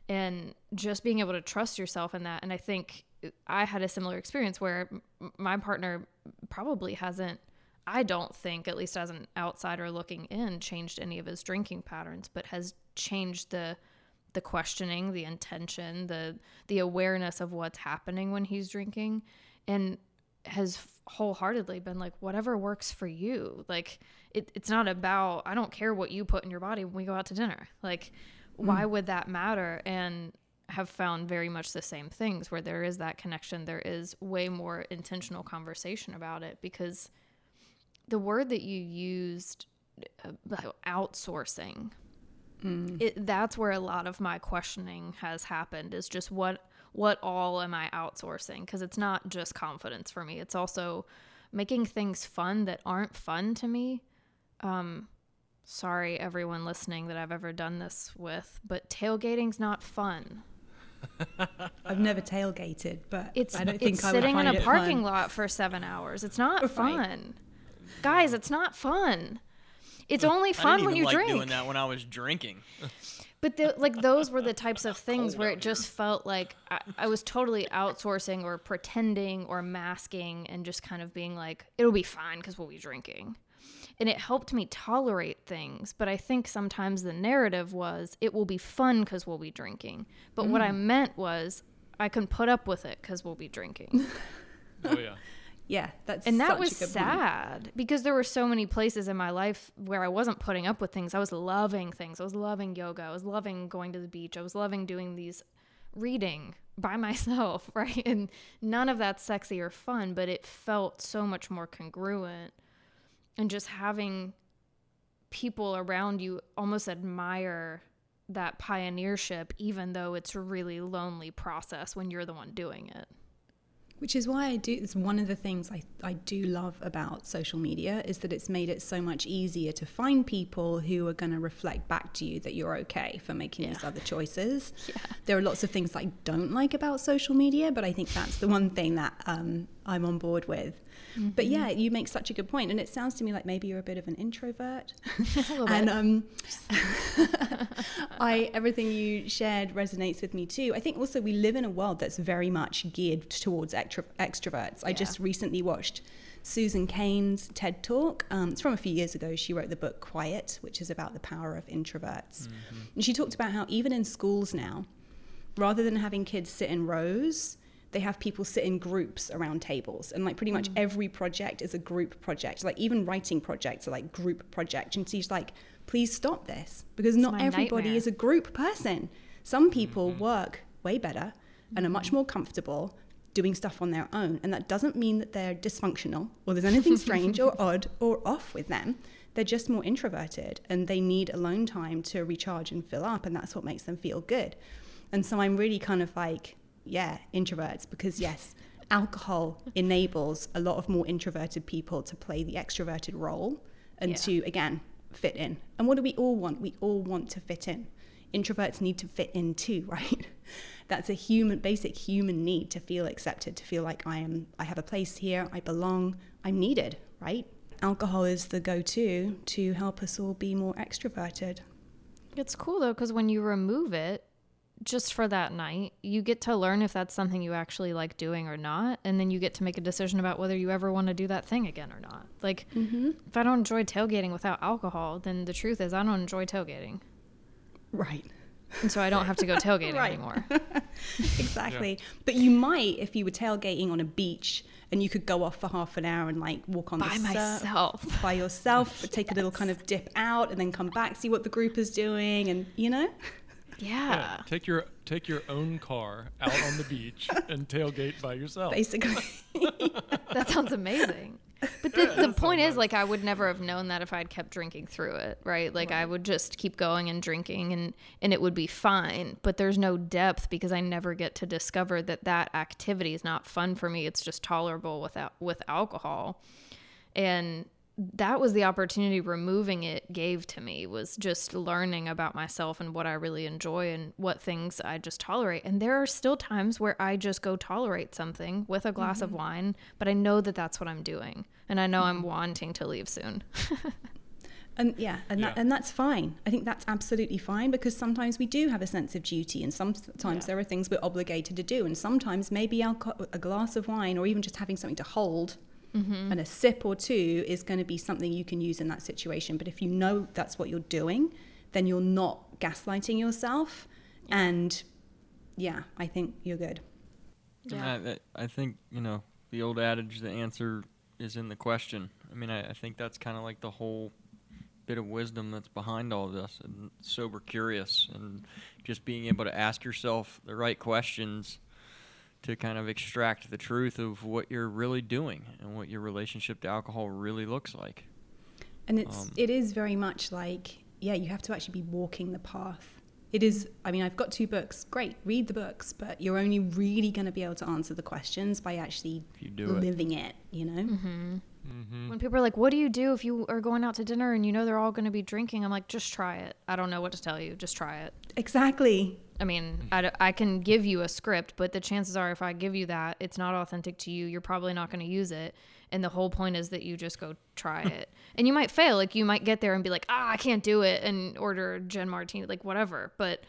C: And just being able to trust yourself in that. And i think i had a similar experience where m- my partner probably hasn't i don't think at least as an outsider looking in changed any of his drinking patterns but has changed the the questioning the intention the the awareness of what's happening when he's drinking and has wholeheartedly been like whatever works for you. Like it, it's not about i don't care what you put in your body when we go out to dinner. Like mm. why would that matter? And have found very much the same things where there is that connection. There is way more intentional conversation about it because the word that you used uh, about outsourcing it, that's where a lot of my questioning has happened is just what what all am i outsourcing? Because it's not just confidence for me. It's also making things fun that aren't fun to me. Um sorry everyone listening that i've ever done this with but tailgating's not fun
D: I've never tailgated, but
C: it's
D: I don't
C: it's
D: think I would
C: sitting in a parking
D: fun.
C: lot for seven hours it's not
D: Right.
C: fun guys it's not fun it's only
B: I
C: fun
B: didn't
C: when
B: even
C: you
B: like
C: drink
B: doing that when I was drinking. <laughs>
C: But the, like those were the <laughs> types of things where it just felt like I, I was totally outsourcing or pretending or masking and just kind of being like, it'll be fine because we'll be drinking. And it helped me tolerate things. But I think sometimes the narrative was, it will be fun because we'll be drinking. But what I mm. meant was, I can put up with it because we'll be drinking. <laughs>
A: oh yeah.
D: Yeah, that's
C: and that
D: such
C: was
D: a good point.
C: sad because there were so many places in my life where I wasn't putting up with things. I was loving things. I was loving yoga. I was loving going to the beach. I was loving doing these reading by <laughs> myself, right? And none of that's sexy or fun, but it felt so much more congruent. And just having people around you almost admire that pioneership, even though it's a really lonely process when you're the one doing it.
D: Which is why I do. It's one of the things I, I do love about social media is that it's made it so much easier to find people who are going to reflect back to you that you're okay for making these other choices. <laughs> Yeah. There are lots of things I don't like about social media, but I think that's the one thing that um, I'm on board with. But yeah, you make such a good point, and it sounds to me like maybe you're a bit of an introvert. <laughs> <laughs> and um, <laughs> I everything you shared resonates with me too. I think also we live in a world that's very much geared towards extro- extroverts. I just recently watched Susan Cain's TED Talk. Um, it's from a few years ago. She wrote the book Quiet, which is about the power of introverts. And she talked about how even in schools now, rather than having kids sit in rows, they have people sit in groups around tables. And like pretty much mm. every project is a group project. Like even writing projects are like group projects. And she's like, please stop this because not everybody
C: nightmare.
D: is a group person. Some people mm-hmm. work way better and are much mm-hmm. more comfortable doing stuff on their own. And that doesn't mean that they're dysfunctional or there's anything <laughs> strange or odd or off with them. They're just more introverted and they need alone time to recharge and fill up. And that's what makes them feel good. And so I'm really kind of like, yeah, introverts, because yes, alcohol enables a lot of more introverted people to play the extroverted role and
C: Yeah.
D: to, again, fit in. And what do we all want? We all want to fit in. Introverts need to fit in too, <laughs> right? That's a human, basic human need to feel accepted, to feel like I am, I have a place here, I belong, I'm needed, right? Alcohol is the go-to to help us all be more extroverted.
C: It's cool though, because when you remove it, just for that night, you get to learn if that's something you actually like doing or not. And then you get to make a decision about whether you ever want to do that thing again or not. Like, mm-hmm. if I don't enjoy tailgating without alcohol, then the truth is I don't enjoy tailgating.
D: Right.
C: And so I don't have to go <laughs> tailgating
D: Right.
C: anymore. <laughs>
D: exactly. But you might if you were tailgating on a beach and you could go off for half an hour and like walk on
C: By
D: the surf
C: myself.
D: by yourself, but <laughs> take a little kind of dip out and then come back, see what the group is doing, and you know,
C: Yeah.
A: Take your take your own car out on the beach <laughs> and tailgate by yourself.
D: basically. <laughs>
C: That sounds amazing. But the, the point is, like, I would never have known that if I'd kept drinking through it, right? Like, I would just keep going and drinking, and and it would be fine. But there's no depth because I never get to discover that that activity is not fun for me. It's just tolerable without with alcohol, and that was the opportunity removing it gave to me was just learning about myself and what I really enjoy and what things I just tolerate. And there are still times where I just go tolerate something with a glass of mm-hmm. wine, but I know that that's what I'm doing. And I know I'm mm-hmm. wanting to leave soon. <laughs>
D: And yeah, and that, and that's fine. I think that's absolutely fine because sometimes we do have a sense of duty, and sometimes there are things we're obligated to do, and sometimes maybe alco- a glass of wine or even just having something to hold Mm-hmm. and a sip or two is going to be something you can use in that situation. But if you know that's what you're doing, then you're not gaslighting yourself, and yeah, I think you're good.
C: Yeah.
B: I, I I think you know the old adage, the answer is in the question. I mean, I, I think that's kind of like the whole bit of wisdom that's behind all of this, and sober curious, and just being able to ask yourself the right questions to kind of extract the truth of what you're really doing and what your relationship to alcohol really looks like.
D: And it's
B: Um,
D: it is very much like yeah, you have to actually be walking the path. It is. I mean, I've got two books. Great, read the books, but you're only really going to be able to answer the questions by actually
B: If you do it.
D: living it. You know.
A: Mm-hmm.
C: When people are like, What do you do if you are going out to dinner and you know they're all going to be drinking? I'm like, Just try it. I don't know what to tell you. Just try it.
D: Exactly.
C: I mean, I, I can give you a script, but the chances are if I give you that, it's not authentic to you. You're probably not going to use it. And the whole point is that you just go try it. And you might fail. Like, you might get there and be like, ah, I can't do it and order a Gin Martini, like, whatever. But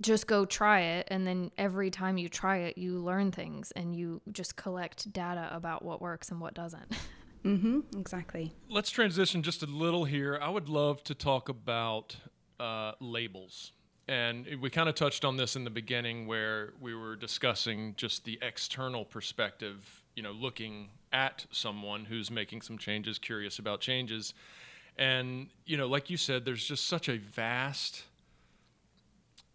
C: just go try it. And then every time you try it, you learn things and you just collect data about what works and what doesn't. <laughs>
D: Mm-hmm. Exactly.
A: Let's transition just a little here. I would love to talk about uh, labels. And we kind of touched on this in the beginning where we were discussing just the external perspective, you know, looking at someone who's making some changes, curious about changes. And, you know, like you said, there's just such a vast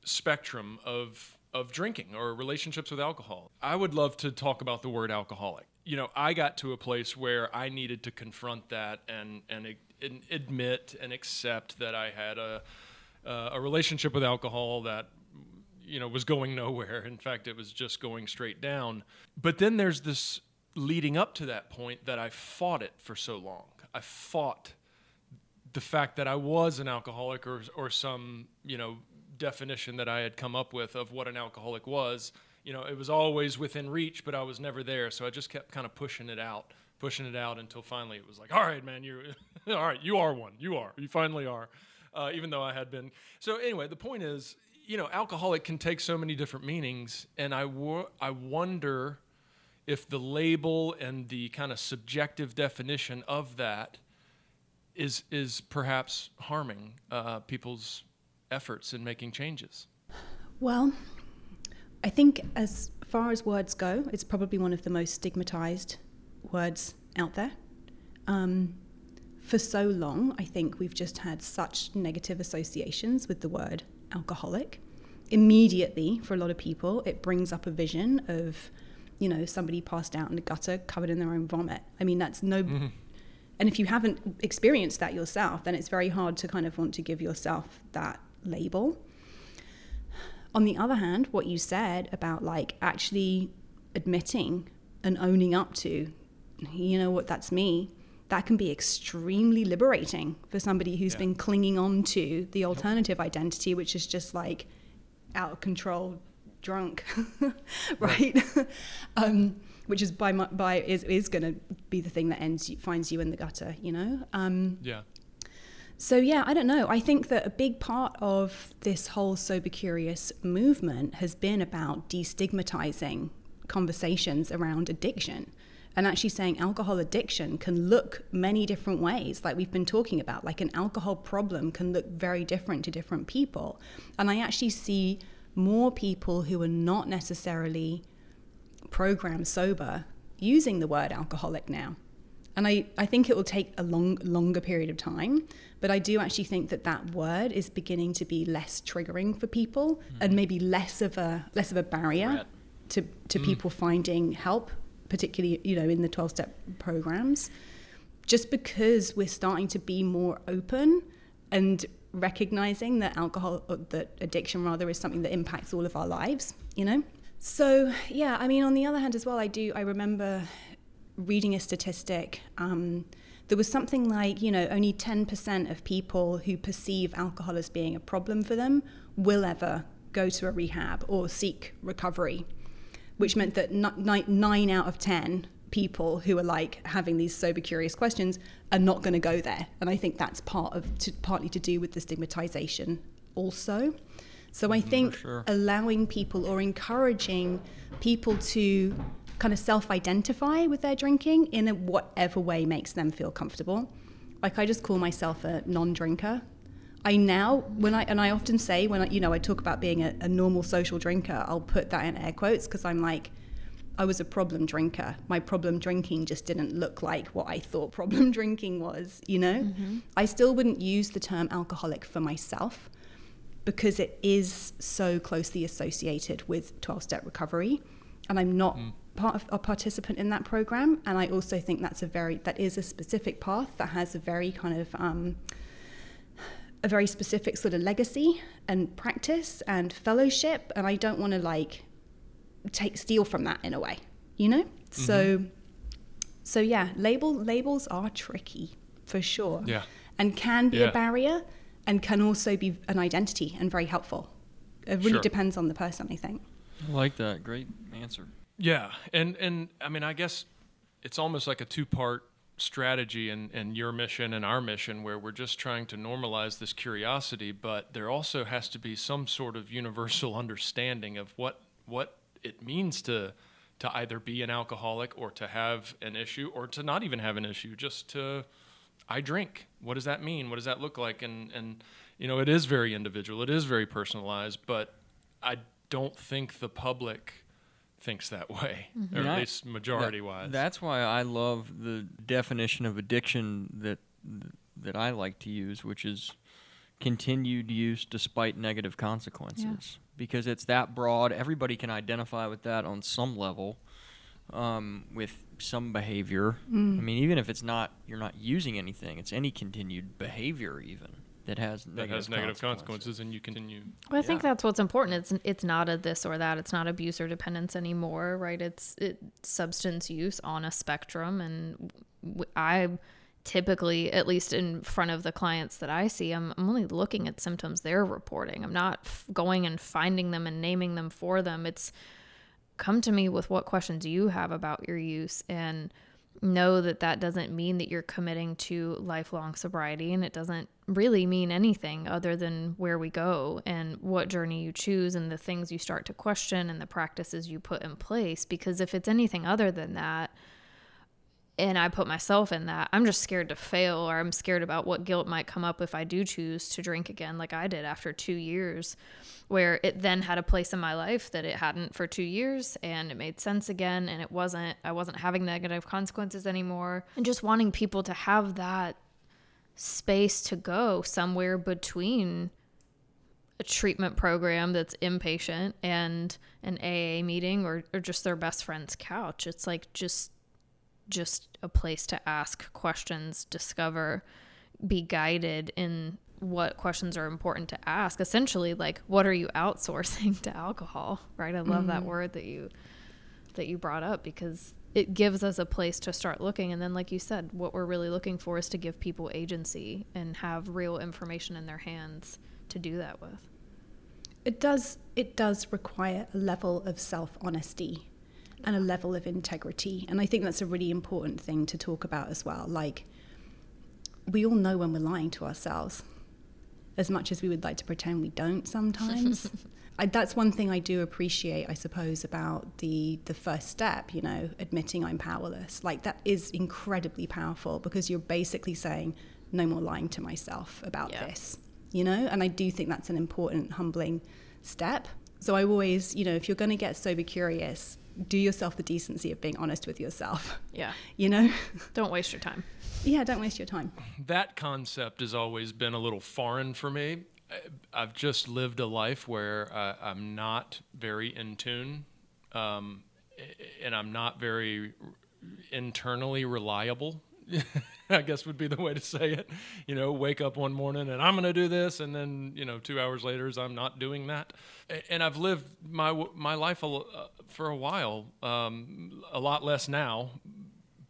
A: spectrum of of drinking or relationships with alcohol. I would love to talk about the word alcoholic. You know, I got to a place where I needed to confront that and and, and admit and accept that I had a uh, a relationship with alcohol that you know was going <laughs> nowhere. In fact, it was just going straight down. But then there's this leading up to that point that I fought it for so long. I fought the fact that I was an alcoholic or or some you know definition that I had come up with of what an alcoholic was. You know, it was always within reach, but I was never there. So I just kept kind of pushing it out, pushing it out until finally it was like, all right, man, you're <laughs> all right. You are one. You are. You finally are. Uh, even though I had been. So anyway, the point is, you know, alcoholic can take so many different meanings, and I wo- I wonder if the label and the kind of subjective definition of that is is perhaps harming uh, people's efforts in making changes.
D: Well, I think as far as words go, it's probably one of the most stigmatized words out there. Um, for so long, I think we've just had such negative associations with the word alcoholic. Immediately, for a lot of people, it brings up a vision of, you know, somebody passed out in the gutter covered in their own vomit. I mean, that's no. Mm-hmm. And if you haven't experienced that yourself, then it's very hard to kind of want to give yourself that label. On the other hand, what you said about like actually admitting and owning up to, you know what, that's me, that can be extremely liberating for somebody who's
A: Yeah.
D: been clinging on to the alternative identity, which is just like out of control drunk, <laughs> right? <laughs> um, which is by by is is going to be the thing that ends you, finds you in the gutter, you know. Um,
A: Yeah.
D: so yeah, I don't know. I think that a big part of this whole sober curious movement has been about destigmatizing conversations around addiction and actually saying alcohol addiction can look many different ways, like we've been talking about. Like an alcohol problem can look very different to different people. And I actually see more people who are not necessarily program sober using the word alcoholic now. And I, I think it will take a long, longer period of time, but I do actually think that that word is beginning to be less triggering for people mm. and maybe less of a less of a barrier to, to mm. people finding help, particularly you know in the 12 step programs, just because we're starting to be more open and recognizing that alcohol, that addiction rather, is something that impacts all of our lives. You know. So yeah, I mean, on the other hand as well, I do. I remember reading a statistic. Um, there was something like, you know, only 10% of people who perceive alcohol as being a problem for them will ever go to a rehab or seek recovery, which meant that nine out of 10 people who are like having these sober curious questions are not going to go there. And I think that's part of, to, partly to do with the stigmatization also. So I mm, think sure. allowing people or encouraging people to kind of self identify with their drinking in a, whatever way makes them feel comfortable. Like I just call myself a non drinker. I now, when I, and I often say when I, you know, I talk about being a, a normal social drinker, I'll put that in air quotes because I'm like, I was a problem drinker. My problem drinking just didn't look like what I thought <laughs> problem drinking was, you know? Mm-hmm. I still wouldn't use the term alcoholic for myself because it is so closely associated with 12 step recovery. And I'm not mm part of a participant in that program and i also think that's a very that is a specific path that has a very kind of um, a very specific sort of legacy and practice and fellowship and i don't want to like take steal from that in a way you know? Mm-hmm. so so yeah label labels are tricky for sure.
A: Yeah.
D: And can be yeah. a barrier and can also be an identity and very helpful. It really sure. depends on the person i think.
B: I like that. Great answer.
A: Yeah, and and I mean, I guess it's almost like a two-part strategy and and your mission and our mission where we're just trying to normalize this curiosity but there also has to be some sort of universal <laughs> understanding of what what it means to to either be an alcoholic or to have an issue or to not even have an issue just to I drink. What does that mean? What does that look like? And and you know it is very individual. It is very personalized but I don't think the public thinks that way, mm-hmm. or at least majority
B: that,
A: wise.
B: That's why I love the definition of addiction that that I like to use, which is continued use despite negative consequences, yeah. because it's that broad. Everybody can identify with that on some level, um, with some behavior. Mm. I mean, even if it's not you're not using anything, it's any continued behavior, even that has
A: that negative has negative consequences. consequences. and you continue.
C: Well, I yeah. think that's what's important. It's it's not a this or that. It's not abuse or dependence anymore, right? It's it, substance use on a spectrum, and I typically, at least in front of the clients that I see, I'm, I'm only looking at symptoms they're reporting. I'm not f- going and finding them and naming them for them. It's come to me with what questions you have about your use and know that that doesn't mean that you're committing to lifelong sobriety and it doesn't really mean anything other than where we go and what journey you choose and the things you start to question and the practices you put in place because if it's anything other than that and I put myself in that, I'm just scared to fail or I'm scared about what guilt might come up if I do choose to drink again, like I did after two years, where it then had a place in my life that it hadn't for two years and it made sense again. And it wasn't, I wasn't having negative consequences anymore. And just wanting people to have that space to go somewhere between a treatment program that's inpatient and an AA meeting or, or just their best friend's couch. It's like just just a place to ask questions, discover, be guided in what questions are important to ask. Essentially, like what are you outsourcing <laughs> to alcohol, right? I love mm-hmm. that word that you that you brought up because it gives us a place to start looking and then like you said, what we're really looking for is to give people agency and have real information in their hands to do that with.
D: It does it does require a level of self-honesty and a level of integrity. And I think that's a really important thing to talk about as well. Like, we all know when we're lying to ourselves. as much as we would like to pretend we don't sometimes. <laughs> I, that's one thing I do appreciate, I suppose, about the the first step. You know, admitting I'm powerless. Like that is incredibly powerful because you're basically saying, no more lying to myself about
C: Yeah.
D: this. You know, and I do think that's an important, humbling step. So I always, you know, if you're going to get sober curious, do yourself the decency of being honest with yourself.
C: Yeah.
D: You know, <laughs>
C: Don't waste your time.
D: yeah, don't waste your time.
A: that concept has always been a little foreign for me. I- I've just lived a life where uh, I'm not very in tune, um, and I'm not very internally reliable. <laughs> I guess would be the way to say it. You know, wake up one morning and I'm going to do this, and then you know, two hours later, is I'm not doing that. And I've lived my my life a, uh, for a while, um, a lot less now,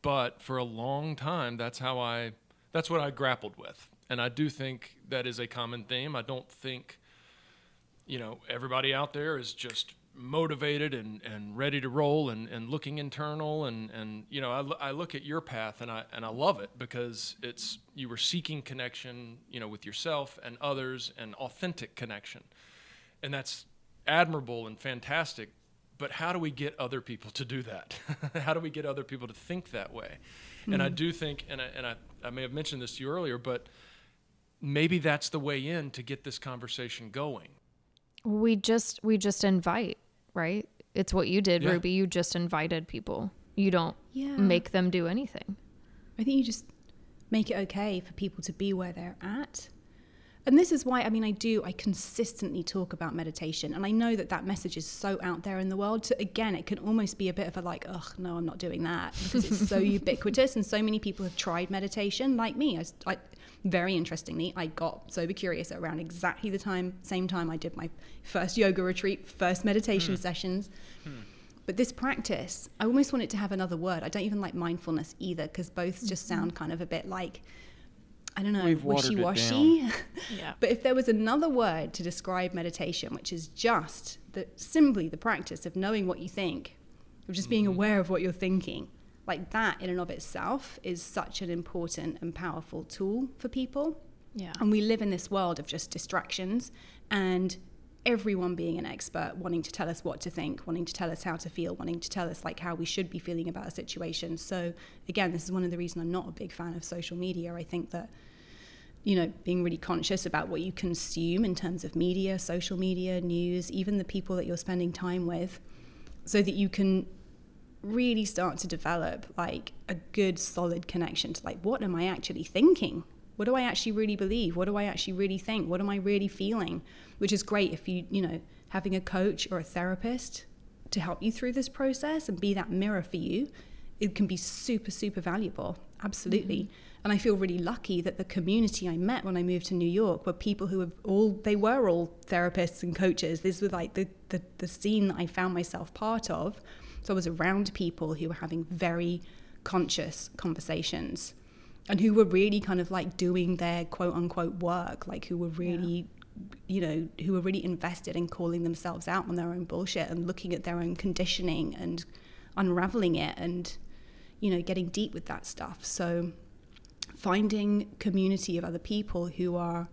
A: but for a long time that's how i that's what i grappled with. And i do think that is a common theme. I don't think you know everybody out there is just motivated and, and ready to roll and, and looking internal and, and you know I, I look at your path and I and I love it because it's you were seeking connection you know with yourself and others and authentic connection. And that's admirable and fantastic but how do we get other people to do that <laughs> how do we get other people to think that way and i hmm. do think and, I, and I, I may have mentioned this to you earlier but maybe that's the way in to get this conversation going
C: We just we just invite, right? It's what you did,
A: Yeah.
C: Ruby. You just invited people. You don't
D: Yeah.
C: make them do anything.
D: I think you just make it okay for people to be where they're at. And this is why, I mean, I do, I consistently talk about meditation. And I know that that message is so out there in the world. So again, it can almost be a bit of a like, ugh, no, I'm not doing that because it's so <laughs> ubiquitous. And so many people have tried meditation, like me. I, I, very interestingly, I got sober curious around exactly the time, same time I did my first yoga retreat, first meditation hmm. sessions. Hmm. But this practice, I almost want it to have another word. I don't even like mindfulness either because both just mm-hmm. sound kind of a bit like, I don't know,
B: We've
D: wishy washy. <laughs>
C: Yeah.
D: but if there was another word to describe meditation, which is just the, simply the practice of knowing what you think, of just being aware of what you're thinking, like that in and of itself is such an important and powerful tool for people.
C: Yeah.
D: And we live in this world of just distractions and everyone being an expert, wanting to tell us what to think, wanting to tell us how to feel, wanting to tell us like how we should be feeling about a situation. So again, this is one of the reasons I'm not a big fan of social media. I think that you know, being really conscious about what you consume in terms of media, social media, news, even the people that you're spending time with, so that you can really start to develop like a good solid connection to like what am I actually thinking? What do I actually really believe? What do I actually really think? What am I really feeling? Which is great if you, you know, having a coach or a therapist to help you through this process and be that mirror for you, it can be super, super valuable. Absolutely. Mm-hmm. And I feel really lucky that the community I met when I moved to New York were people who have all, they were all therapists and coaches. This was like the, the, the scene that I found myself part of. So I was around people who were having very conscious conversations and who were really kind of like doing their quote unquote work, like who were really, you know, who were really invested in calling themselves out on their own bullshit and looking at their own conditioning and unraveling it and, you know, getting deep with that stuff. So finding community of other people who are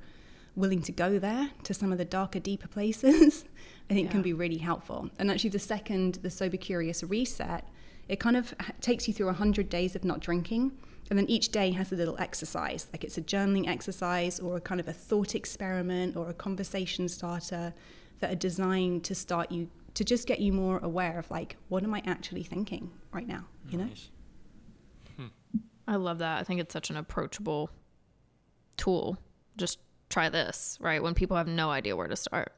D: willing to go there to some of the darker, deeper places, <laughs> I think can be really helpful. And actually, the second, the Sober Curious reset, it kind of takes you through 100 days of not drinking. And then each day has a little exercise, like it's a journaling exercise or a kind of a thought experiment or a conversation starter that are designed to start you, to just get you more aware of like, what am I actually thinking right now? You know?
B: Nice. Hmm.
C: I love that. I think it's such an approachable tool. Just try this, right? When people have no idea where to start.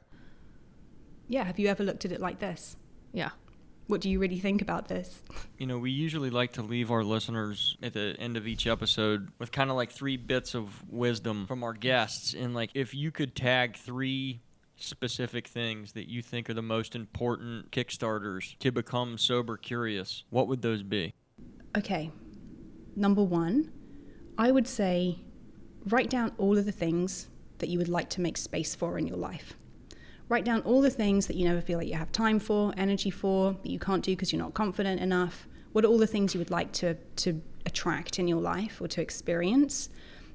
D: Yeah. Have you ever looked at it like this?
C: Yeah.
D: What do you really think about this?
B: You know, we usually like to leave our listeners at the end of each episode with kind of like three bits of wisdom from our guests. And like, if you could tag three specific things that you think are the most important Kickstarters to become sober curious, what would those be?
D: Okay. Number one, I would say write down all of the things that you would like to make space for in your life. Write down all the things that you never feel like you have time for, energy for, that you can't do because you're not confident enough. What are all the things you would like to, to attract in your life or to experience?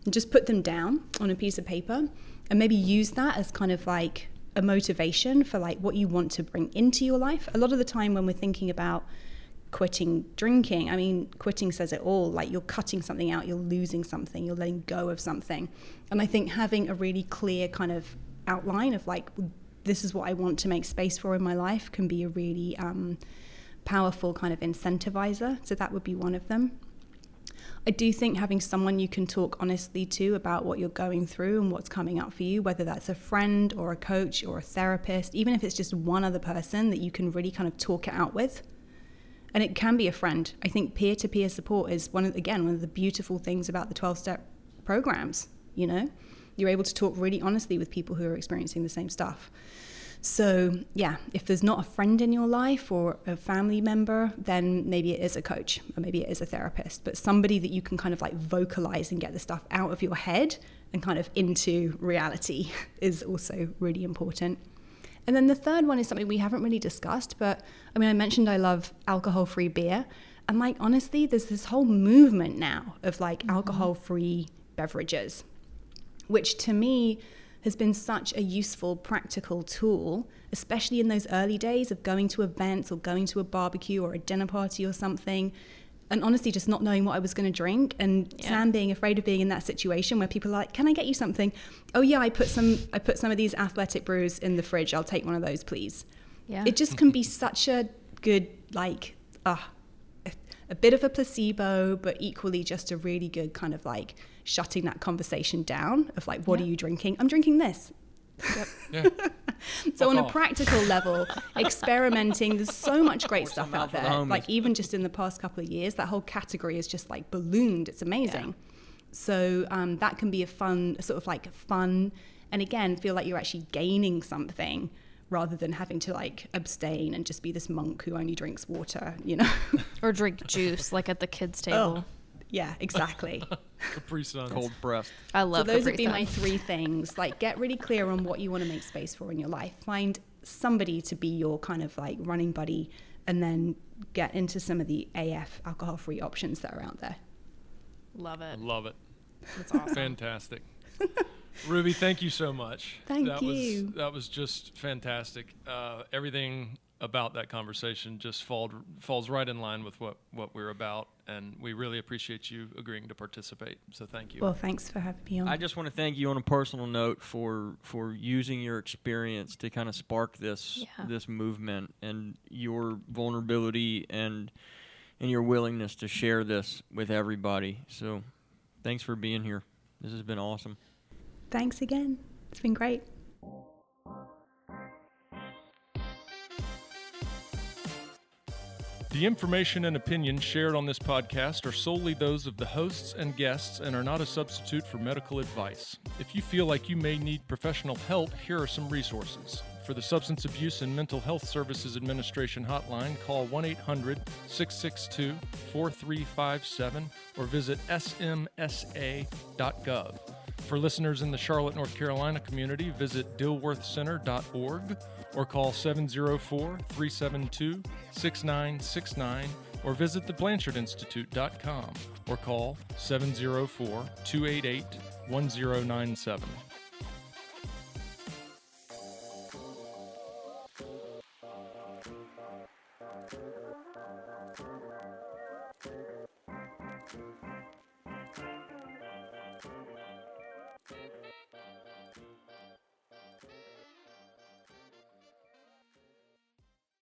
D: and just put them down on a piece of paper and maybe use that as kind of like a motivation for like what you want to bring into your life. A lot of the time when we're thinking about quitting drinking, I mean, quitting says it all. Like you're cutting something out, you're losing something, you're letting go of something. And I think having a really clear kind of outline of like, this is what I want to make space for in my life can be a really um, powerful kind of incentivizer. So that would be one of them. I do think having someone you can talk honestly to about what you're going through and what's coming up for you, whether that's a friend or a coach or a therapist, even if it's just one other person that you can really kind of talk it out with. And it can be a friend. I think peer to peer support is one of, again, one of the beautiful things about the 12 step programs, you know? You're able to talk really honestly with people who are experiencing the same stuff. So, yeah, if there's not a friend in your life or a family member, then maybe it is a coach or maybe it is a therapist, but somebody that you can kind of like vocalize and get the stuff out of your head and kind of into reality <laughs> is also really important. And then the third one is something we haven't really discussed, but I mean, I mentioned I love alcohol free beer. And like, honestly, there's this whole movement now of like mm-hmm. alcohol free beverages, which to me, has been such a useful, practical tool, especially in those early days of going to events or going to a barbecue or a dinner party or something. And honestly, just not knowing what I was going to drink, and yeah. Sam being afraid of being in that situation where people are like, "Can I get you something?" Oh yeah, I put some. I put some of these athletic brews in the fridge. I'll take one of those, please. Yeah. It just can be such a good like, ah, uh, a bit of a placebo, but equally just a really good kind of like shutting that conversation down of like, what yeah. are you drinking? I'm drinking this. Yep. Yeah. <laughs> so Fuck on off. a practical level, <laughs> experimenting, there's so much great stuff out there. Like even just in the past couple of years, that whole category is just like ballooned. It's amazing. Yeah. So um, that can be a fun, sort of like fun, and again, feel like you're actually gaining something rather than having to like abstain and just be this monk who only drinks water, you know,
C: or drink juice like at the kids' <laughs> table. Oh,
D: yeah, exactly. <laughs>
A: Capri Sun.
B: Cold breast.
C: I love
D: So those would be my three things. Like get really clear on what you want to make space for in your life. Find somebody to be your kind of like running buddy and then get into some of the AF alcohol free options that are out there.
C: Love it.
A: Love it.
C: That's awesome.
A: Fantastic. <laughs> Ruby, thank you so much.
D: Thank
A: that
D: you.
A: Was, that was just fantastic. Uh, everything about that conversation just fall, falls right in line with what, what we're about. And we really appreciate you agreeing to participate. So thank you.
D: Well, thanks for having me on.
B: I just want to thank you on a personal note for for using your experience to kind of spark this yeah. this movement and your vulnerability and and your willingness to share this with everybody. So thanks for being here. This has been awesome.
D: Thanks again. It's been great.
A: The information and opinions shared on this podcast are solely those of the hosts and guests and are not a substitute for medical advice. If you feel like you may need professional help, here are some resources. For the Substance Abuse and Mental Health Services Administration hotline, call 1 800 662 4357 or visit samhsa.gov. For listeners in the Charlotte, North Carolina community, visit dilworthcenter.org or call 704 372 6969 or visit theblanchardinstitute.com or call 704 288 1097.